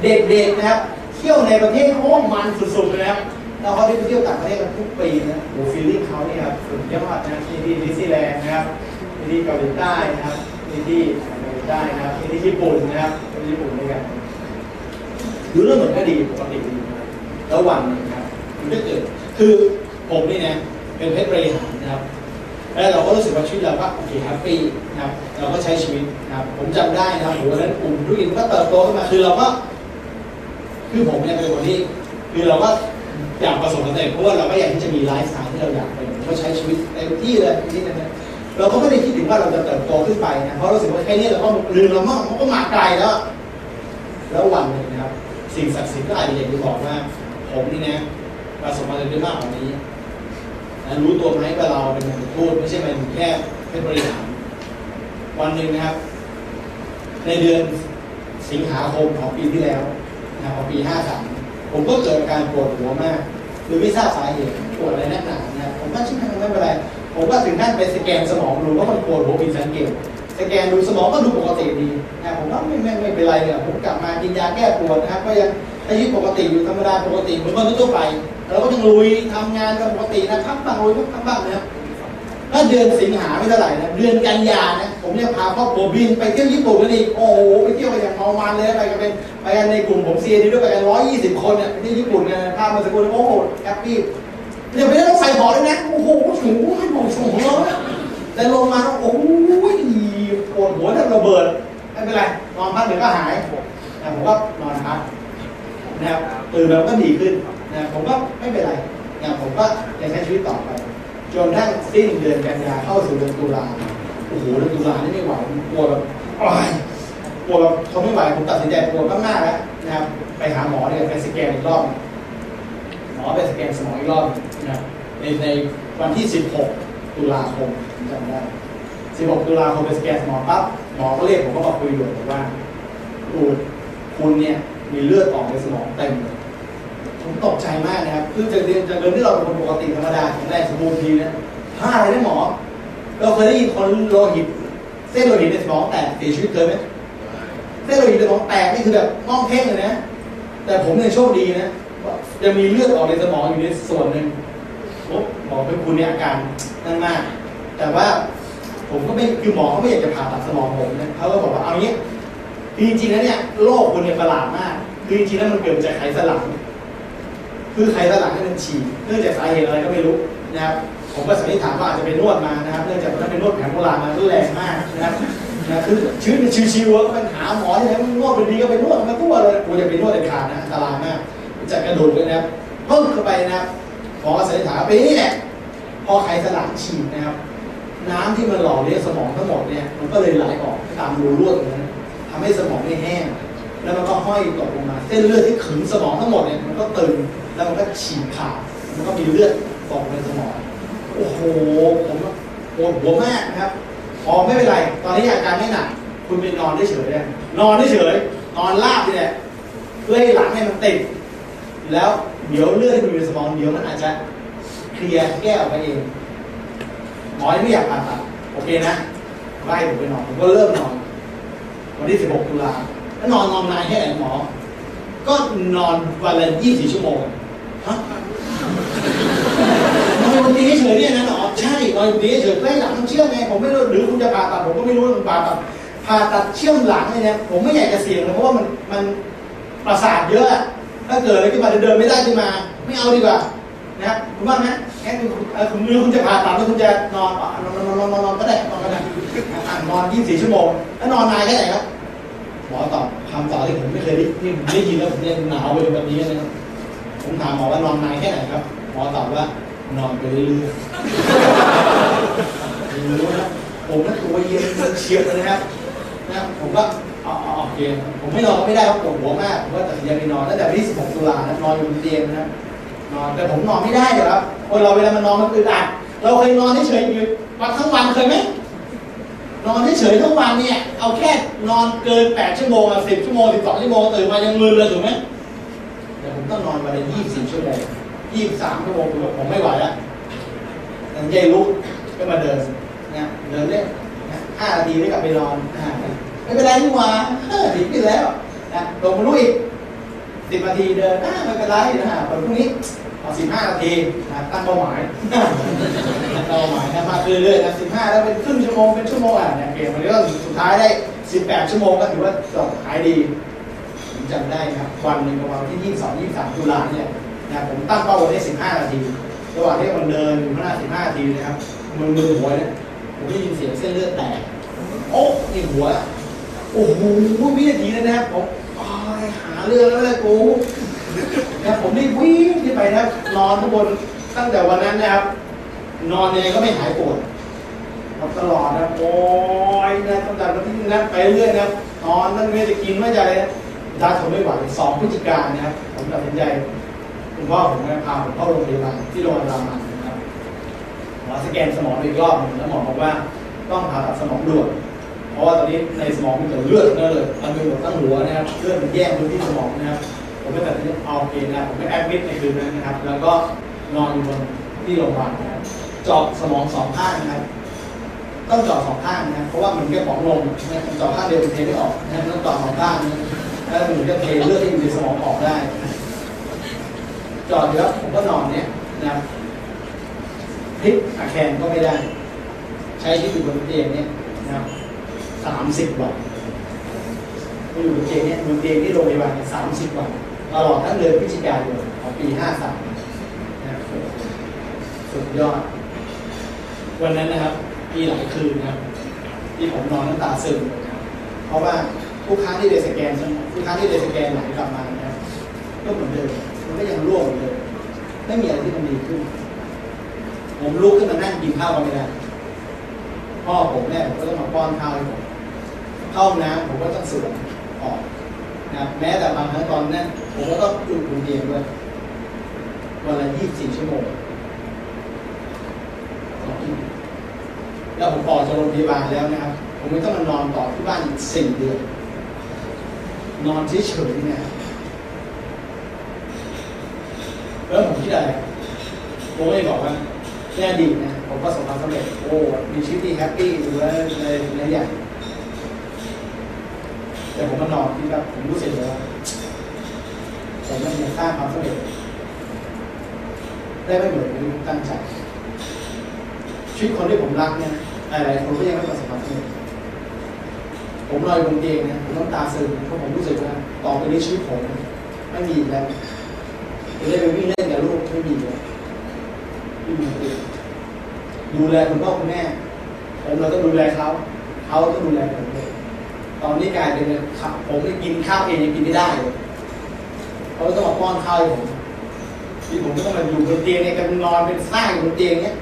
เด็กๆนะครับเที่ยวในประเทศโอ้มันสุดๆเลยนะครับเราเขาได้ไปเที่ยวต่างประเทศกันทุกปีนะโอ้ฟีลลิ่งเขาเนี่ยครับสุดยอดนะที่ที่ดิสนีย์แลนด์นะครับที่ที่เกาหลีใต้นะครับที่ที่เกาหลีใต้นะครับที่ที่ญี่ปุ่นนะครับที่ญี่ปุ่นด้วยกันดูเรื่องเหมือนก็ดีปกติดีนะครับแล้ววันนึงนะครับมันก็เกิดคือผมนี่นะเป็นเพชรบริหารนะครับ แล้วเราก็รู้สึกว่าชีวิตเราก็โอเคแฮปปี้นะครับเราก็ใช้ชีวิตนะครับผมจำได้นะครับผมวันนั้นกลุ่มธุรกิจก็เติบโตขึ้นมาคือเราก็คือผมเนี่ยเป็นคนที่คือเราก็อยากประสบความสำเร็จเพราะว่าเราก็อยากที่จะมีไลฟ์สไตล์ที่เราอยากเป็นก็ใช้ชีวิตเต็มที่เลยที่นั่นนะเราก็ไม่ได้คิดถึงว่าเราจะเติบโตขึ้นไปนะเพราะรู้สึกว่าแค่นี้เราก็ลืมเรามากมันก็มาไกลแล้ว แล้ววันหนึ่งนะครับ สิ่งศักดิ์สิทธิ์ก็อาจจะอยากจะบอกว่า ผมนี่นะประสบความสำเร็จได้มากกว่านี้ รู้ตัวไหมว่าเราเป็นคนพูดไม่ใช่เป็นแค่แค่บริหารวันหนึ่งนะครับ ในเดือนสิงหาคมของปีที่แล้วนะครับของปี53ผมก็เกิดอาการปวดหัวมากโดยไม่ทราบสาเหตุปวดอะไรนักหนานะครับผมก็ชิบหายไม่เป็นไรผมก็ถึงขั้นไปสแกนสมองดูว่ามันปวดหัวผิดสังเกตสแกนดูสมองก็ดูปกติดีนะผมว่าไม่ไม่ไม่เป็นไรเนี่ยผมกลับมากินยาแก้ปวดนะครับ ก็ยังใช้ชีวิตปกติอยู่ธรรมดาปกติเหมือนคนทั่วไป เราก็ยังลุยทำงานกันปกตินะครับบ้างลุยพักบ้างนะครับถ้าเดือนสิงหาไม่เท่าไหร่นะเดือนกันยานะผมเนี่ยพาครอบครัวบินไปเที่ยวญี่ปุ่นกันอีกโอ้โหไปเที่ยวกันอย่างเมามันเลยไปกันเป็นไปกันในกลุ่มผมเซียดีด้วยไปกันร้อยยี่สิบคนเนี่ยไปที่ญี่ปุ่นกันภาพเมาสกครู่โอ้โหแฮปปี้อย่าไปได้ต้องใส่หมอเลยนะโอ้โหสูงให้หมสูงเลยแต่ลงมาโอ้ยปวดหัวแทบระเบิดไม่เป็นไรนอนพักเดี๋ยวก็หายนะผมก็นอนพักนะครับตื่นแล้วก็ดีขึ้น นะผมก็ไม่เป็นไรนะผมก็ยังใช้ชีวิตต่อไปจนทั้งสิ้นเดือนกันยาเข้าสู่เดือนตุลาโอ้โหเดือนตุลานี่ไม่ไหวปวแบบโอ้ยปวแบบทนไม่ไหวผมตัดสินใจปวมากๆแล้วนะครับไปหาหมอเนี่ยไปสแกนอีกรอบหมอไปสแกนสมองอีกรอบนะครับในในวันที่ 16 ตุลาคมจำได้ 16 ตุลาคมไปสแกนสมองปั๊บหมอก็เรียกผมก็มาคุยด่วนบอกว่าอูดคุณเนี่ยมีเลือดออกในสมองเต็มเลย ผมตกใจมากนะครับคือจากเดิมจากเดิมที่เราเป็นคนปกติธรรมดาแข็งแรงสมบูรณ์ดีนะถ้าอะไรได้หมอ เราเคยได้ยินคนโลหิต เส้นโลหิตในสมองแตกเสียชีวิตเคยไหมเส้นโลหิตในสมองแตกนี่คือแบบน่องเพ่งเลยนะ แต่ผมเนี่ยโชคดีนะยังมีเลือดออกในสมองอยู่ในส่วนหนึ่งโอ้หมอเป็นคุณเนี่ยอาการนั่นมาก แต่ว่าผมก็ไม่คือหมอเขาไม่อยากจะผ่าตัดสมองผมนะเขาก็บอกว่าเอางี้จริงๆแล้วเนี่ยโรคคุณเนี่ยประหลาดมากคือจริงๆแล้วมันเกิดจากไขสันหลัง คือไขสันหลังนี่มันฉีกเนื่องจากสาเหตุอะไรก็ไม่รู้นะครับผมก็สันนิษฐานว่าอาจจะเป็นนวดมานะครับเนื่องจากตอนนั้นเป็นนวดแผนโบราณมารุนแรงมากนะครับนะคือชีวิตมันชิวๆก็เป็นหาหมอที่ไหนนวดเป็นดีก็ไปนวดมาทั่วเลยกูจะไปนวดเด็ดขาดนะอันตรายมากจากกระดูกเลยนะครับเพิ่มเข้าไปนะครับหมอสันนิษฐานว่าเป็นนี่แหละพอไขสันหลังฉีกนะครับ น้ำที่มันหล่อเลี้ยงสมองทั้งหมดเนี่ยมันก็เลยไหลออกตามรูรั่วตรงนั้นทำให้สมองไม่แห้งแล้วมันก็ห้อยตกลงมา เส้นเลือดที่ขึงสมองทั้งหมดเนี่ยมันก็ตึง แล้วมันก็ฉีกขาดมันก็มีเลือดตกในสมองโอ้โหผมปวดหัวมากนะครับพอไม่เป็นไร ตอนนี้อาการไม่หนักคุณไปนอนได้เฉยเลยนอนได้เฉยนอนราบไปเลยเพื่อให้หลังให้มันติดแล้วเดี๋ยวเลือดที่มันอยู่ในสมองเดี๋ยวมันอาจจะเคลียร์แก้ออกไปเองหมอไม่อยากผ่าตัดโอเคนะไล่ผมไปนอนผมก็เริ่มนอน วันที่ 16 ตุลาแล้วนอนนอนนานแค่ไหนหมอ ก็นอนวันละ 24 ชั่วโมง ฮะนอนบนเตียงเฉยเนี่ยนะหมอใช่นอนบนเตียงเฉยๆใกล้หลังเชื่อมไงผมไม่รู้หรือคุณจะผ่าตัดผมก็ไม่รู้ว่าคุณผ่าตัดผ่าตัดเชื่อมหลังเนี่ยผมไม่อยากจะเสี่ยงเลยเพราะว่ามันมันประสาทเยอะถ้าเกิดอะไรขึ้นมาเดินไม่ได้ขึ้นมา ไม่เอาดีกว่านะคุณว่าไหมแค่คุณเออคุณมือคุณจะผ่าตัดแล้วคุณจะนอนนอนนอนนอนนอนก็ได้นอนก็ได้อะนอน24ชั่วโมงแล้วนอนนานแค่ไหนครับหมอตอบคำตอบที่ผมไม่เคยได้ที่ผมได้ยินแล้วผมยังหนาวไปแบบนี้นะครับ ผมถามหมอว่านอนนานแค่ไหนครับ หมอตอบว่านอนไปเรื่อยๆไม่รู้นะผมน่ะตัวเย็นเฉียบเลยนะครับนะผมก็อาเอโอเคผมไม่นอนก็ไม่ได้เพราะปวดหัวมากผมก็ตัดสินใจไปนอนตั้งแต่วันที่ 16 ตุลานะนอนอยู่บนเตียงนะนอนแต่ผมนอนไม่ได้เลยครับคนเราเวลามันนอนมันอึดอัดเราเคยนอนเฉยอยู่วันทั้งวันเคยไหมนอนเฉยทั้งวันเนี่ยเอาแค่นอนเกิน 8 ชั่วโมงอะ10ชั่วโมง 12 ชั่วโมงตื่นมายังมึนเลยถูกไหม แต่ผมต้องนอนวันละ24ชั่วโมง23ชั่วโมงผมผมไม่ไหวแล้วตั้งใจลุกก็มาเดินนะเดินเล่นนะห้านาทีได้กลับไปนอนไม่เป็นไรนี่หว่าเออดีขึ้นแล้วนะลงมาลุกอีกสิบนาทีเดินอ่าไม่เป็นไรนะฮะวันพรุ่งนี้เอาสิบห้านาทีนะตั้งเป้าหมายตั้งเป้าหมายนะมาเรื่อยๆนะสิบห้าแล้วเป็นครึ่งชั่วโมงเป็นชั่วโมงอะเนี่ยเกมวันนี้ก็สุดท้ายได้สิบแปดชั่วโมงก็ถือว่าจบหายดี จำได้นะครับวันหนึ่งประมาณที่ยี่สองยี่สามตุลาเนี่ยนะผมตั้งเป้าไว้ได้สิบห้านาที ระหว่างที่มันเดินอยู่ข้างหน้าสิบห้านาทีนะครับมันมือหัวเนี่ยผมได้ยินเสียงเส้นเลือดแตก โอ้นี่หัว โอ้โหวินาทีนั้นนะครับผมอ้ายหาเรื่องแล้วเลยกูนะผมนี่วิ่งขึ้นไปนะนอนข้างบนตั้งแต่วันนั้นนะครับ นอนยังไงก็ไม่หายปวดครับตลอดนะโอ้ยนะตั้งแต่วันที่นั้นไปเรื่อยนะนอนนั่งไม่จะกินไม่จะอะไดาทนไม่ไหวสองพฤศจิกายนนะครับ ผมตัดสินใจคุณพ่อผมนะพาผมเข้าโรงพยาบาลที่โรงพยาบาลรามันนะครับหมอสแกนสมองอีกรอบหนึ่งแล้วหมอบอกว่าต้องผ่าตัดสมองด่วนเพราะว่าตอนนี้ในสมองมีแต่เลือดนั่นเลยมันมีหมดทั้งหัวนะครับเลือดมันแยกพื้นที่สมองนะครับ ผมก็ตัดสินใจเอาโอเคนะผมก็ admit ในคืนนั้นนะครับ แล้วก็นอนอยู่บนที่โรงพยาบาลนะครับเจาะสมองสองข้างนะครับต้องเจาะสองข้างนะเพราะว่ามันแค่ของลงนะเจาะข้างเดียวมันเทไม่ออกนะต้องเจาะสองข้างนะ แล้วมันถึงจะเทเลือดที่อยู่ในสมองออกได้จาะเดี๋ยวผมก็นอนเนี่ยนะพลิกอาแคนก็ไม่ได้ ใช้ที่อยู่บนเตียงเนี่ยนะสามสิบวันอยู่บนเตียงเนี่ยบนเตียงที่โรงพยาบาลสามสิบวันตลอดทั้งเดือนพฤศจิกายนของปีห้าสามนะสุดยอด วันนั้นนะครับมีหลายคืนนะครับที่ผมนอนน้ำตาซึมเพราะว่า ทุกครั้งที่เดสแกนทุกครั้งที่เดสแกนไหลกลับมานะครับก็เหมือนเดิมมันก็ยังร่วงเหมือนเดิมไม่มีอะไรที่มันดีขึ้น ผมลุกขึ้นมานั่งกินข้าวก็ไม่ได้พ่อผมแม่ผมก็ต้องมาป้อนข้าวให้ผมเข้างน้ำผมก็ต้องสวนออกนะครับแม้แต่บางครั้งตอนนั้นผมก็ต้องอยู่คนเดียวด้วยวันละ24ชั่วโมงแล้วผมออกจากโรงพยาบาลแล้วนะครับ ผมไม่ต้องมานอนต่อที่บ้านสี่เดือน นอนเฉยๆเนี่ยแล้วผมคิดอะไรผมก็เลยบอกว่าในอดีนะผมประสบความสำเร็จโอ้ มีชีวิตที่แฮปปี้ดูแลในในอย่างแต่ผมมานอนที่แบบผมรู้สึกเลยว่าผมไม่ได้สร้างความสำเร็จได้ไม่เหมือนที่ผมตั้งใจชีวิตคนที่ผมรักเนี่ยหลายๆคนก็ยังไม่ประสบความสำเร็จ ผมลอยบนเตียงนี่ยผมต้องตาซึมเพราะผมรู้สึกว่าต่อไปนี้ชีวิตผมไม่มีแล้วจะได้ไปวิ่งเล่นกับลูกไม่มีแล้วไม่มีเลยดูแลคุณพ่อคุณแม่ผมเราต้องดูแลเขาเขาต้องดูแลผมเลยตอนนี้กลายเป็นขับผมได้กินข้าวเองยังกินไม่ได้เลยเขาต้องมาป้อนข้าวให้ผมที่ผมก็ต้องมาอยู่บนเตียงเนี่ยกันนอนเป็นสร้างอยู่บนเตียงเนี่ย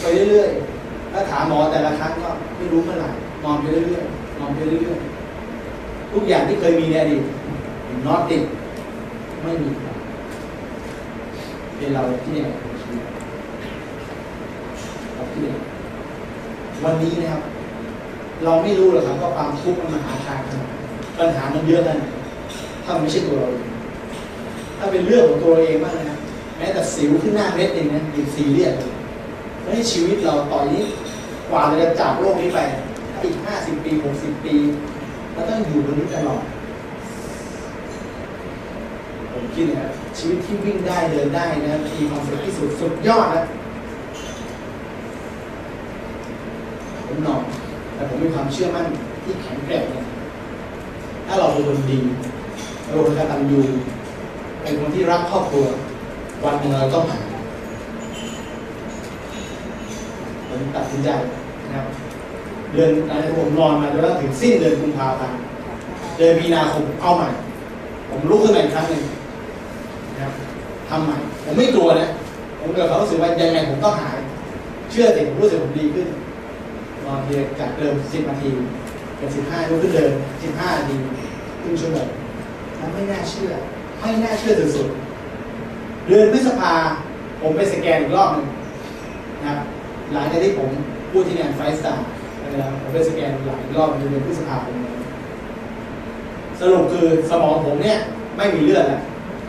ไปเรื่อยๆถ้าถามหมอแต่ละครั้งก็ไม่รู้เมื่อไหร่นอนไปเรื่อยๆ นอนไปเรื่อยๆทุกอย่างที่เคยมีในอดีตนอตติดไม่มีเป็นเราที่เนี่ยชีวิตเราที่เนี่ยวันนี้นะครับ เราไม่รู้หรอกครับว่าความทุกข์มันมหาทางขนาดไหนปัญหามันเยอะนาดไหนถ้ามันไม่ใช่ตัวเราเองถ้าเป็นเรื่องของตัวเราเองบ้างนะครับแม้แต่สิวขึ้นหน้าเม็ดเองนะยังซีเรียสเลยแล้วให้ชีวิตเราต่อยนี้กว่าเราจะจากโลกนี้ไป อีกห้าสิบปีหกสิบปีเราต้องอยู่บนนี้ตลอด ผมคิดนะครับชีวิตที่วิ่งได้เดินได้นะมีความสุขที่สุดสุดยอดนะผมนอนแต่ผมมีความเชื่อมั่นที่แข็งแกร่งนะถ้าเราเป็นคนดีเราเป็นคนกตัญญูเป็นคนที่รักครอบครัว วันหนึ่งเราต้องหายผมตัดสินใจนะครับ เดือนอะไรผมนอนมาจนกระทั่งถึงสิ้นเดือนกุมภาพันธ์เดือนมีนาคมเอาใหม่ ผมลุกขึ้นมาอีกครั้งหนึ่งนะครับทำใหม่ ผมไม่กลัวนะ ผมเกิดความรู้สึกว่ายังไงผมต้องหาย เชื่อสิผมรู้สึกผมดีขึ้นนอนเพียงจากเดิมสิบนาทีเป็นสิบห้าลุกขึ้นเดินสิบห้านาทีครึ่งชั่วโมงแล้วไม่น่าเชื่อ ไม่น่าเชื่อสุดๆเดือนพฤษภาผมไปสแกนอีกรอบหนึ่งนะครับหลังจากที่ผมพูดที่งานไฟสตาร์ นะครับผมไปสแกนหลายรอบในเดือนพฤษภาคมสรุปคือสมองผมเนี่ยไม่มีเลือดแล้ว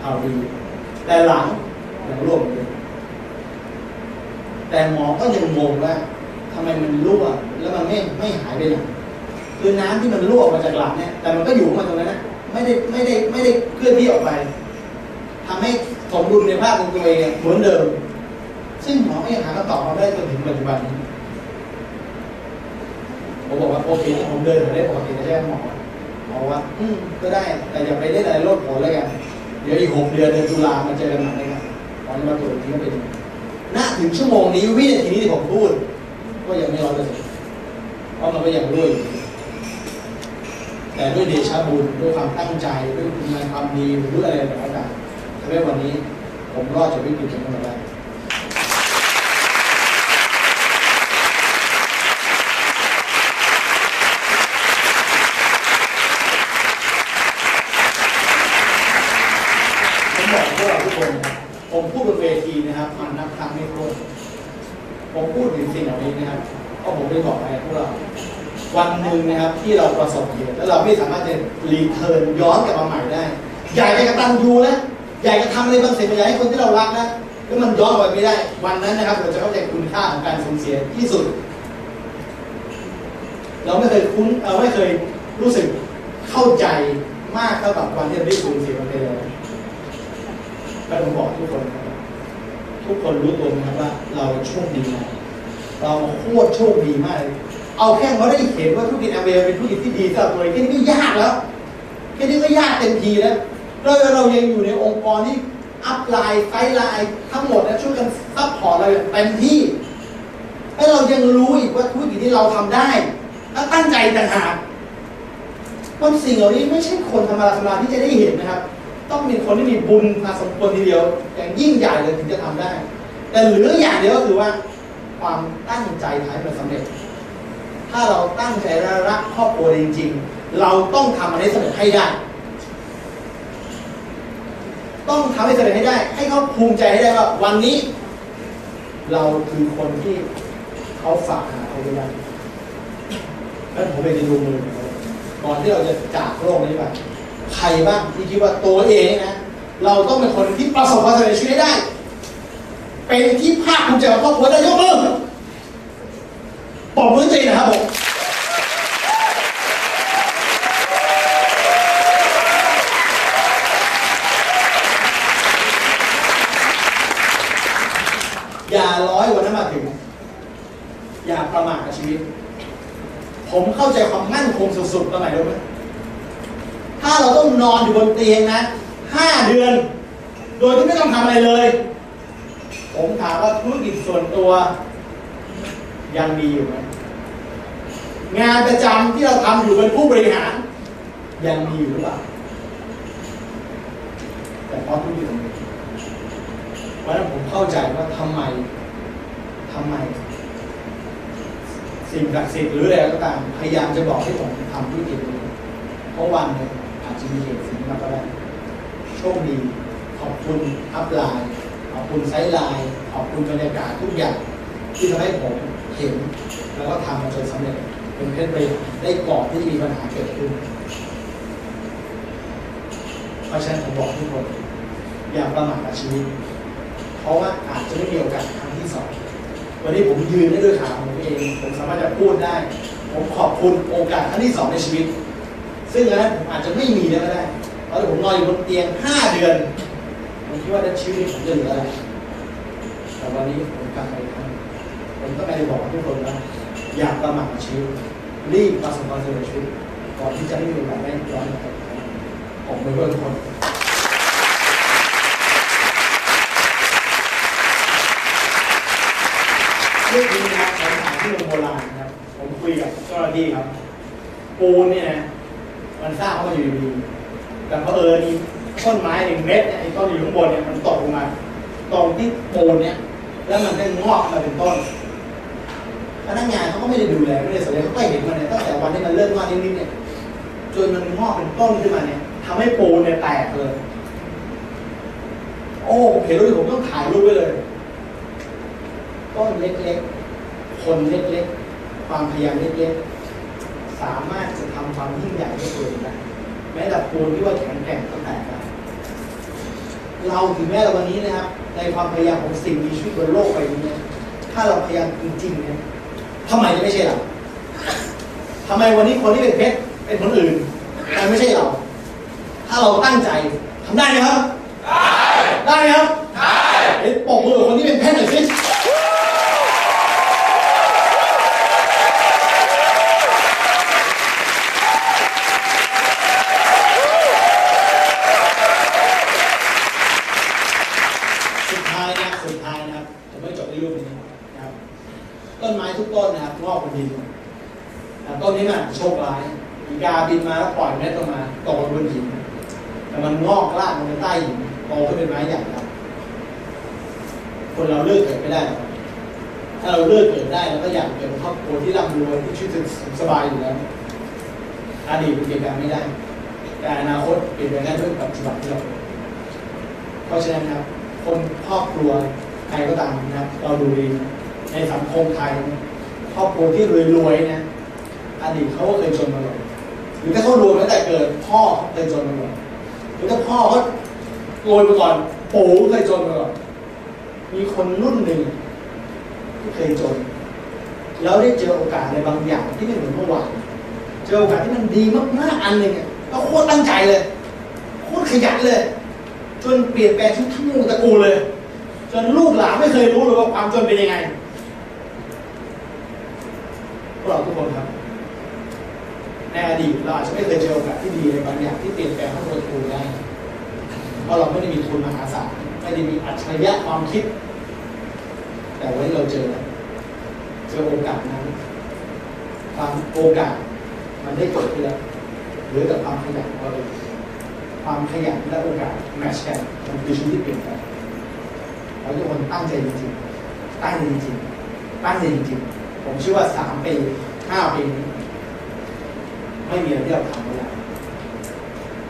เอาดีแต่หลังยังร่วงเหมือนเดิมแต่หมอก็ยังงงว่าทำไมมันรั่วแล้วมันไม่ไม่หายไปไหนคือน้ำที่มันรั่วออกมาจากหลังเนี่ย แต่มันก็อยู่มาตรงนั้นนะไม่ได้ไม่ได้ไม่ได้เคลื่อนที่ออกไปทำให้สมดุลในภาพของตัวเองเนี่ยเหมือนเดิม ซึ่งหมอไม่หาคำตอบมาได้จนถึงปัจจุบันนี้ ผมบอกว่าโอเคผมเดินมาได้ปกติจะแจ้งหมอหมอว่า อืมก็ได้แต่อย่าไปเล่นอะไรโลดโผนแล้วกันเดี๋ยวอีกหกเดือนเดือนตุลามาเจอกันใหม่นะครับหมอจะมาตรวจอีกทีก็เป็นณถึงชั่วโมงนี้วินาทีนี้ที่ผมพูด ก็ยังไม่ร้อยเปอร์เซ็นต์เพราะมันก็ยังรุ่ยอยู่แต่ด้วยเดชะบุญด้วยความตั้งใจด้วยคุณงานความดีหรือด้วยอะไรแบบนั้นทำให้วันนี้ผมรอดจากวิกฤตนี้มาได้ ผมบอกพวกเราทุกคนนะครับผมพูดบนเวทีนะครับมันนับครั้งไม่ถ้วนผมพูดถึง สิ่งเหล่านี้นะครับเพราะผมได้บอกไปพวกเราวันหนึ่งนะครับที่เราประสบเหตุแล้วเราไม่สามารถจะรีเทิร์นย้อนกลับมาใหม่ได้อยากจะกระตันยูนะอยากจะทำอะไรบางสิ่งบางอย่างให้คนที่เรารักนะแล้วมันย้อนกลับไปไม่ได้ วันนั้นนะครับเราจะเข้าใจคุณค่าของการสูญเสียที่สุด เราไม่เคยคุ้นเราไม่เคยรู้สึกเข้าใจมากเท่ากับวันที่เราได้สูญเสียมันไปเลยแล้วผมบอกทุกคนครับทุกคนรู้ตัวไหมครับว่าเราโชคดีนะ เราโคตรโชคดีมากเลยเอาแค่เขาได้เห็นว่าธุรกิจแอมเวย์เป็นธุรกิจที่ดีสำหรับตัวเองแค่นี้ก็ยากแล้วแค่นี้ก็ยากเต็มทีแล้วแล้วเรายังอยู่ในองค์กรที่ upline sideline ทั้งหมดนะช่วยกัน support เราอย่างเต็มที่แล้วเรายังรู้อีกว่าธุรกิจที่เราทำได้และตั้งใจต่างหากควาสิ่งเหล่านี้ไม่ใช่คนธรรมดาธรรมดาที่จะได้เห็นนะครับ ต้องมีคนที่มีบุญมาสมควรทีเดียว อย่างยิ่งใหญ่เลยถึงจะทำได้ แต่เหลืออย่างเดียวก็คือว่า ความตั้งใจทำให้มันสำเร็จ ถ้าเราตั้งใจรักครอบครัวจริง ๆ เราต้องทำมันให้สำเร็จให้ได้ ต้องทำให้สำเร็จให้ได้ ให้เขาภูมิใจให้ได้ว่าวันนี้ เราคือคนที่เขาฝากหาเขาไว้ได้แล้วผมไปดูมือก่อนที่เราจะจากโลกนี้ไปใครบ้างที่คิดว่าตัวเองนะ เราต้องเป็นคนที่ประสบความสำเร็จในชีวิตได้ เป็นที่ภาคภูมิใจของครอบครัวได้ยกมือปอบมือจริงนะครับผมอย่าร้อยวันนั้นมาถึง อย่าประมาทกับชีวิต ผมเข้าใจความมั่นคงสุดๆตรงไหนรู้ไหมถ้าเราต้องนอนอยู่บนเตียงนะห้าเดือน โดยที่ไม่ต้องทำอะไรเลย ผมถามว่าธุรกิจส่วนตัวยังมีอยู่ไหมงานประจำที่เราทำอยู่เป็นผู้บริหาร ยังมีอยู่หรือเปล่าแต่เพราะธุรกิจตรงเพราะนั้นผมเข้าใจว่าทำไมทำไม สิ่งศักดิ์สิทธิ์หรืออะไรก็ตามพยายามจะบอกให้ผมทำธุรกิจนี้เพราะวันหนึ่งอาจจะมีเหตุสิ่งนี้มาก็ได้โชคดีขอบคุณอัพไลน์ คุณไซไลน์ขอบคุณบรรยากาศทุกอย่างที่ทำให้ผมเห็น แล้วก็ทำมาจนสำเร็จเป็นเพชรไปได้ก่อนที่มีปัญหาเกิดขึ้นเพราะฉะนั้นผมบอกทุกคนอย่าประมาทกับชีวิต เพราะว่าอาจจะไม่มีโอกาสครั้งที่สองวันนี้ผมยืนได้ด้วยขาของผมเองผมสามารถจะพูดได้ ผมขอบคุณโอกาสครั้งที่สองในชีวิต ซึ่งอันนั้นผมอาจจะไม่มีแล้วก็ได้ตอนที่ผมนอนอยู่บนเตียงห้าเดือน ผมคิดว่าในชีวิตนี้ผมจะเหลืออะไรแต่วันนี้ผมกลับไปทำผมก็ไปบอกทุกคนว่าอย่าประมาทชีวิตรีบประสบความสำเร็จชีวิตก่อนที่จะไม่มีโอกาสได้ย้อนกลับไปผมไปด้วยทุกคนเรื่องนี้นะครับผมถามที่โรงโบราณนะครับ ผมคุยกับเจ้าหน้าที่ครับ ปูนเนี่ยนะมันสร้างเข้ามาอยู่ดีแต่เพอเออนี่ ต้นไม้หนึ่งเม็ดเนี่ยไอ้ต้นอยู่ข้างบนเนี่ยมันตกลงมาตรงที่ปูนเนี่ยแล้วมันก็งอกมาเป็นต้นพนักงานเขาก็ไม่ได้ดูแลไม่ได้สนใจเขาก็เห็นมันเนี่ยตั้งแต่วันที่มันเริ่มงอกนิดๆเนี่ยจนมันงอกเป็นต้นขึ้นมาเนี่ยทำให้ปูนเนี่ยแตกเลย โอ้เห็นรูปผมต้องถ่ายรูปไว้เลยต้นเล็กๆ คนเล็กๆ ความพยายามเล็กๆ สามารถจะทำความยิ่งใหญ่ได้ตัวเองได้แม้แต่ปูนที่ว่าแข็งแกร่งก็แตกได้ เราถึงแม้เราวันนี้นะครับ ในความพยายามของสิ่งมีชีวิตบนโลกใบนี้นะถ้าเราพยายามจริงๆเนี่ยทำไมจะไม่ใช่เราทำไมวันนี้คนที่เป็นเพชรเป็นคนอื่นแต่ไม่ใช่เรา ถ้าเราตั้งใจทำได้ไหมครับ ได้ ได้ไหมครับ ได้เฮ้ยปรบมือคนที่เป็นเพชรหน่อยสิ สุดท้ายนะสุดท้ายนะครับผมไม่จบในรูปนี้นะครับ ต้นไม้ทุกต้นนะครับงอกบนดินแต่ต้นนี้มันอาจจะโชคร้ายอี กาบินมาแล้วปล่อยเม็ดลงมาตกบนหินแต่มันงอกรากลงไปใต้หินโตขึ้นเป็นไม้ใหญ่ครับ คนเราเลือกเกิดไม่ได้ ถ้าเราเลือกเกิดได้เราก็อยากเกิดเป็นครอบครัวที่ร่ำรวยที่ชีวิตสบายอยู่แล้วอดีตเปลี่ยนแปลงไม่ได้ แต่อนาคตเปลี่ยนแปลงได้ด้วยปัจจุบันที่เราเป็นเพราะฉะนั้นครับ คนครอบครัวใครก็ตามนะครับเราดูดีในสังคมไทยครอบครัวที่รวยๆนะอดีตเขาก็เคยจนมาก่อน หรือถ้าเขารวยมตั้งแต่เกิดพ่อเคยจนมาก่อนหรือถ้าพ่อเขารวยมาก่อนปู่เคยจนมาก่อนมีคนรุ่นหนึ่งที่เคยจน แล้วได้เจอโอกาสในบางอย่างที่ไม่เหมือนเมื่อวานเจอโอกาสที่มันดีมากๆอันหนึ่งก็โคตรตั้งใจเลยโคตรขยันเลย จนเปลี่ยนแปลงชีวิตทั้งวงตระกูลเลย จนลูกหลานไม่เคยรู้เลยว่าความจนเป็นยังไงพวกเราทุกคนครับ ในอดีตเราอาจจะไม่เคยเจอโอกาสที่ดีในบางอย่างที่เปลี่ยนแปลงทั้งตระกูลได้เพราะเราไม่ได้มีทุนมหาศาลไม่ได้มีอัจฉริยะความคิด แต่วันนี้เราเจอเจอโอกาสนั้นความโอกาสมันได้เกิดขึ้นแล้วเหรือแต่ความขยันของเราเองความขยันและโอกาสแมชกันมันคือชีวิตที่เปลี่ยนแปลงเราทุกคนตั้งใจจริงๆตั้งใจจริงๆตั้งใจจริงๆผมเชื่อว่าสามปีห้าปี ไม่มีอะไรที่เราทำไม่ได้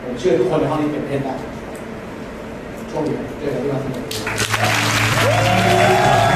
ผมเชื่อทุกคนในห้องนี้เป็นเพื่อนได้ช่วงนี้เจอกันที่มาสนุก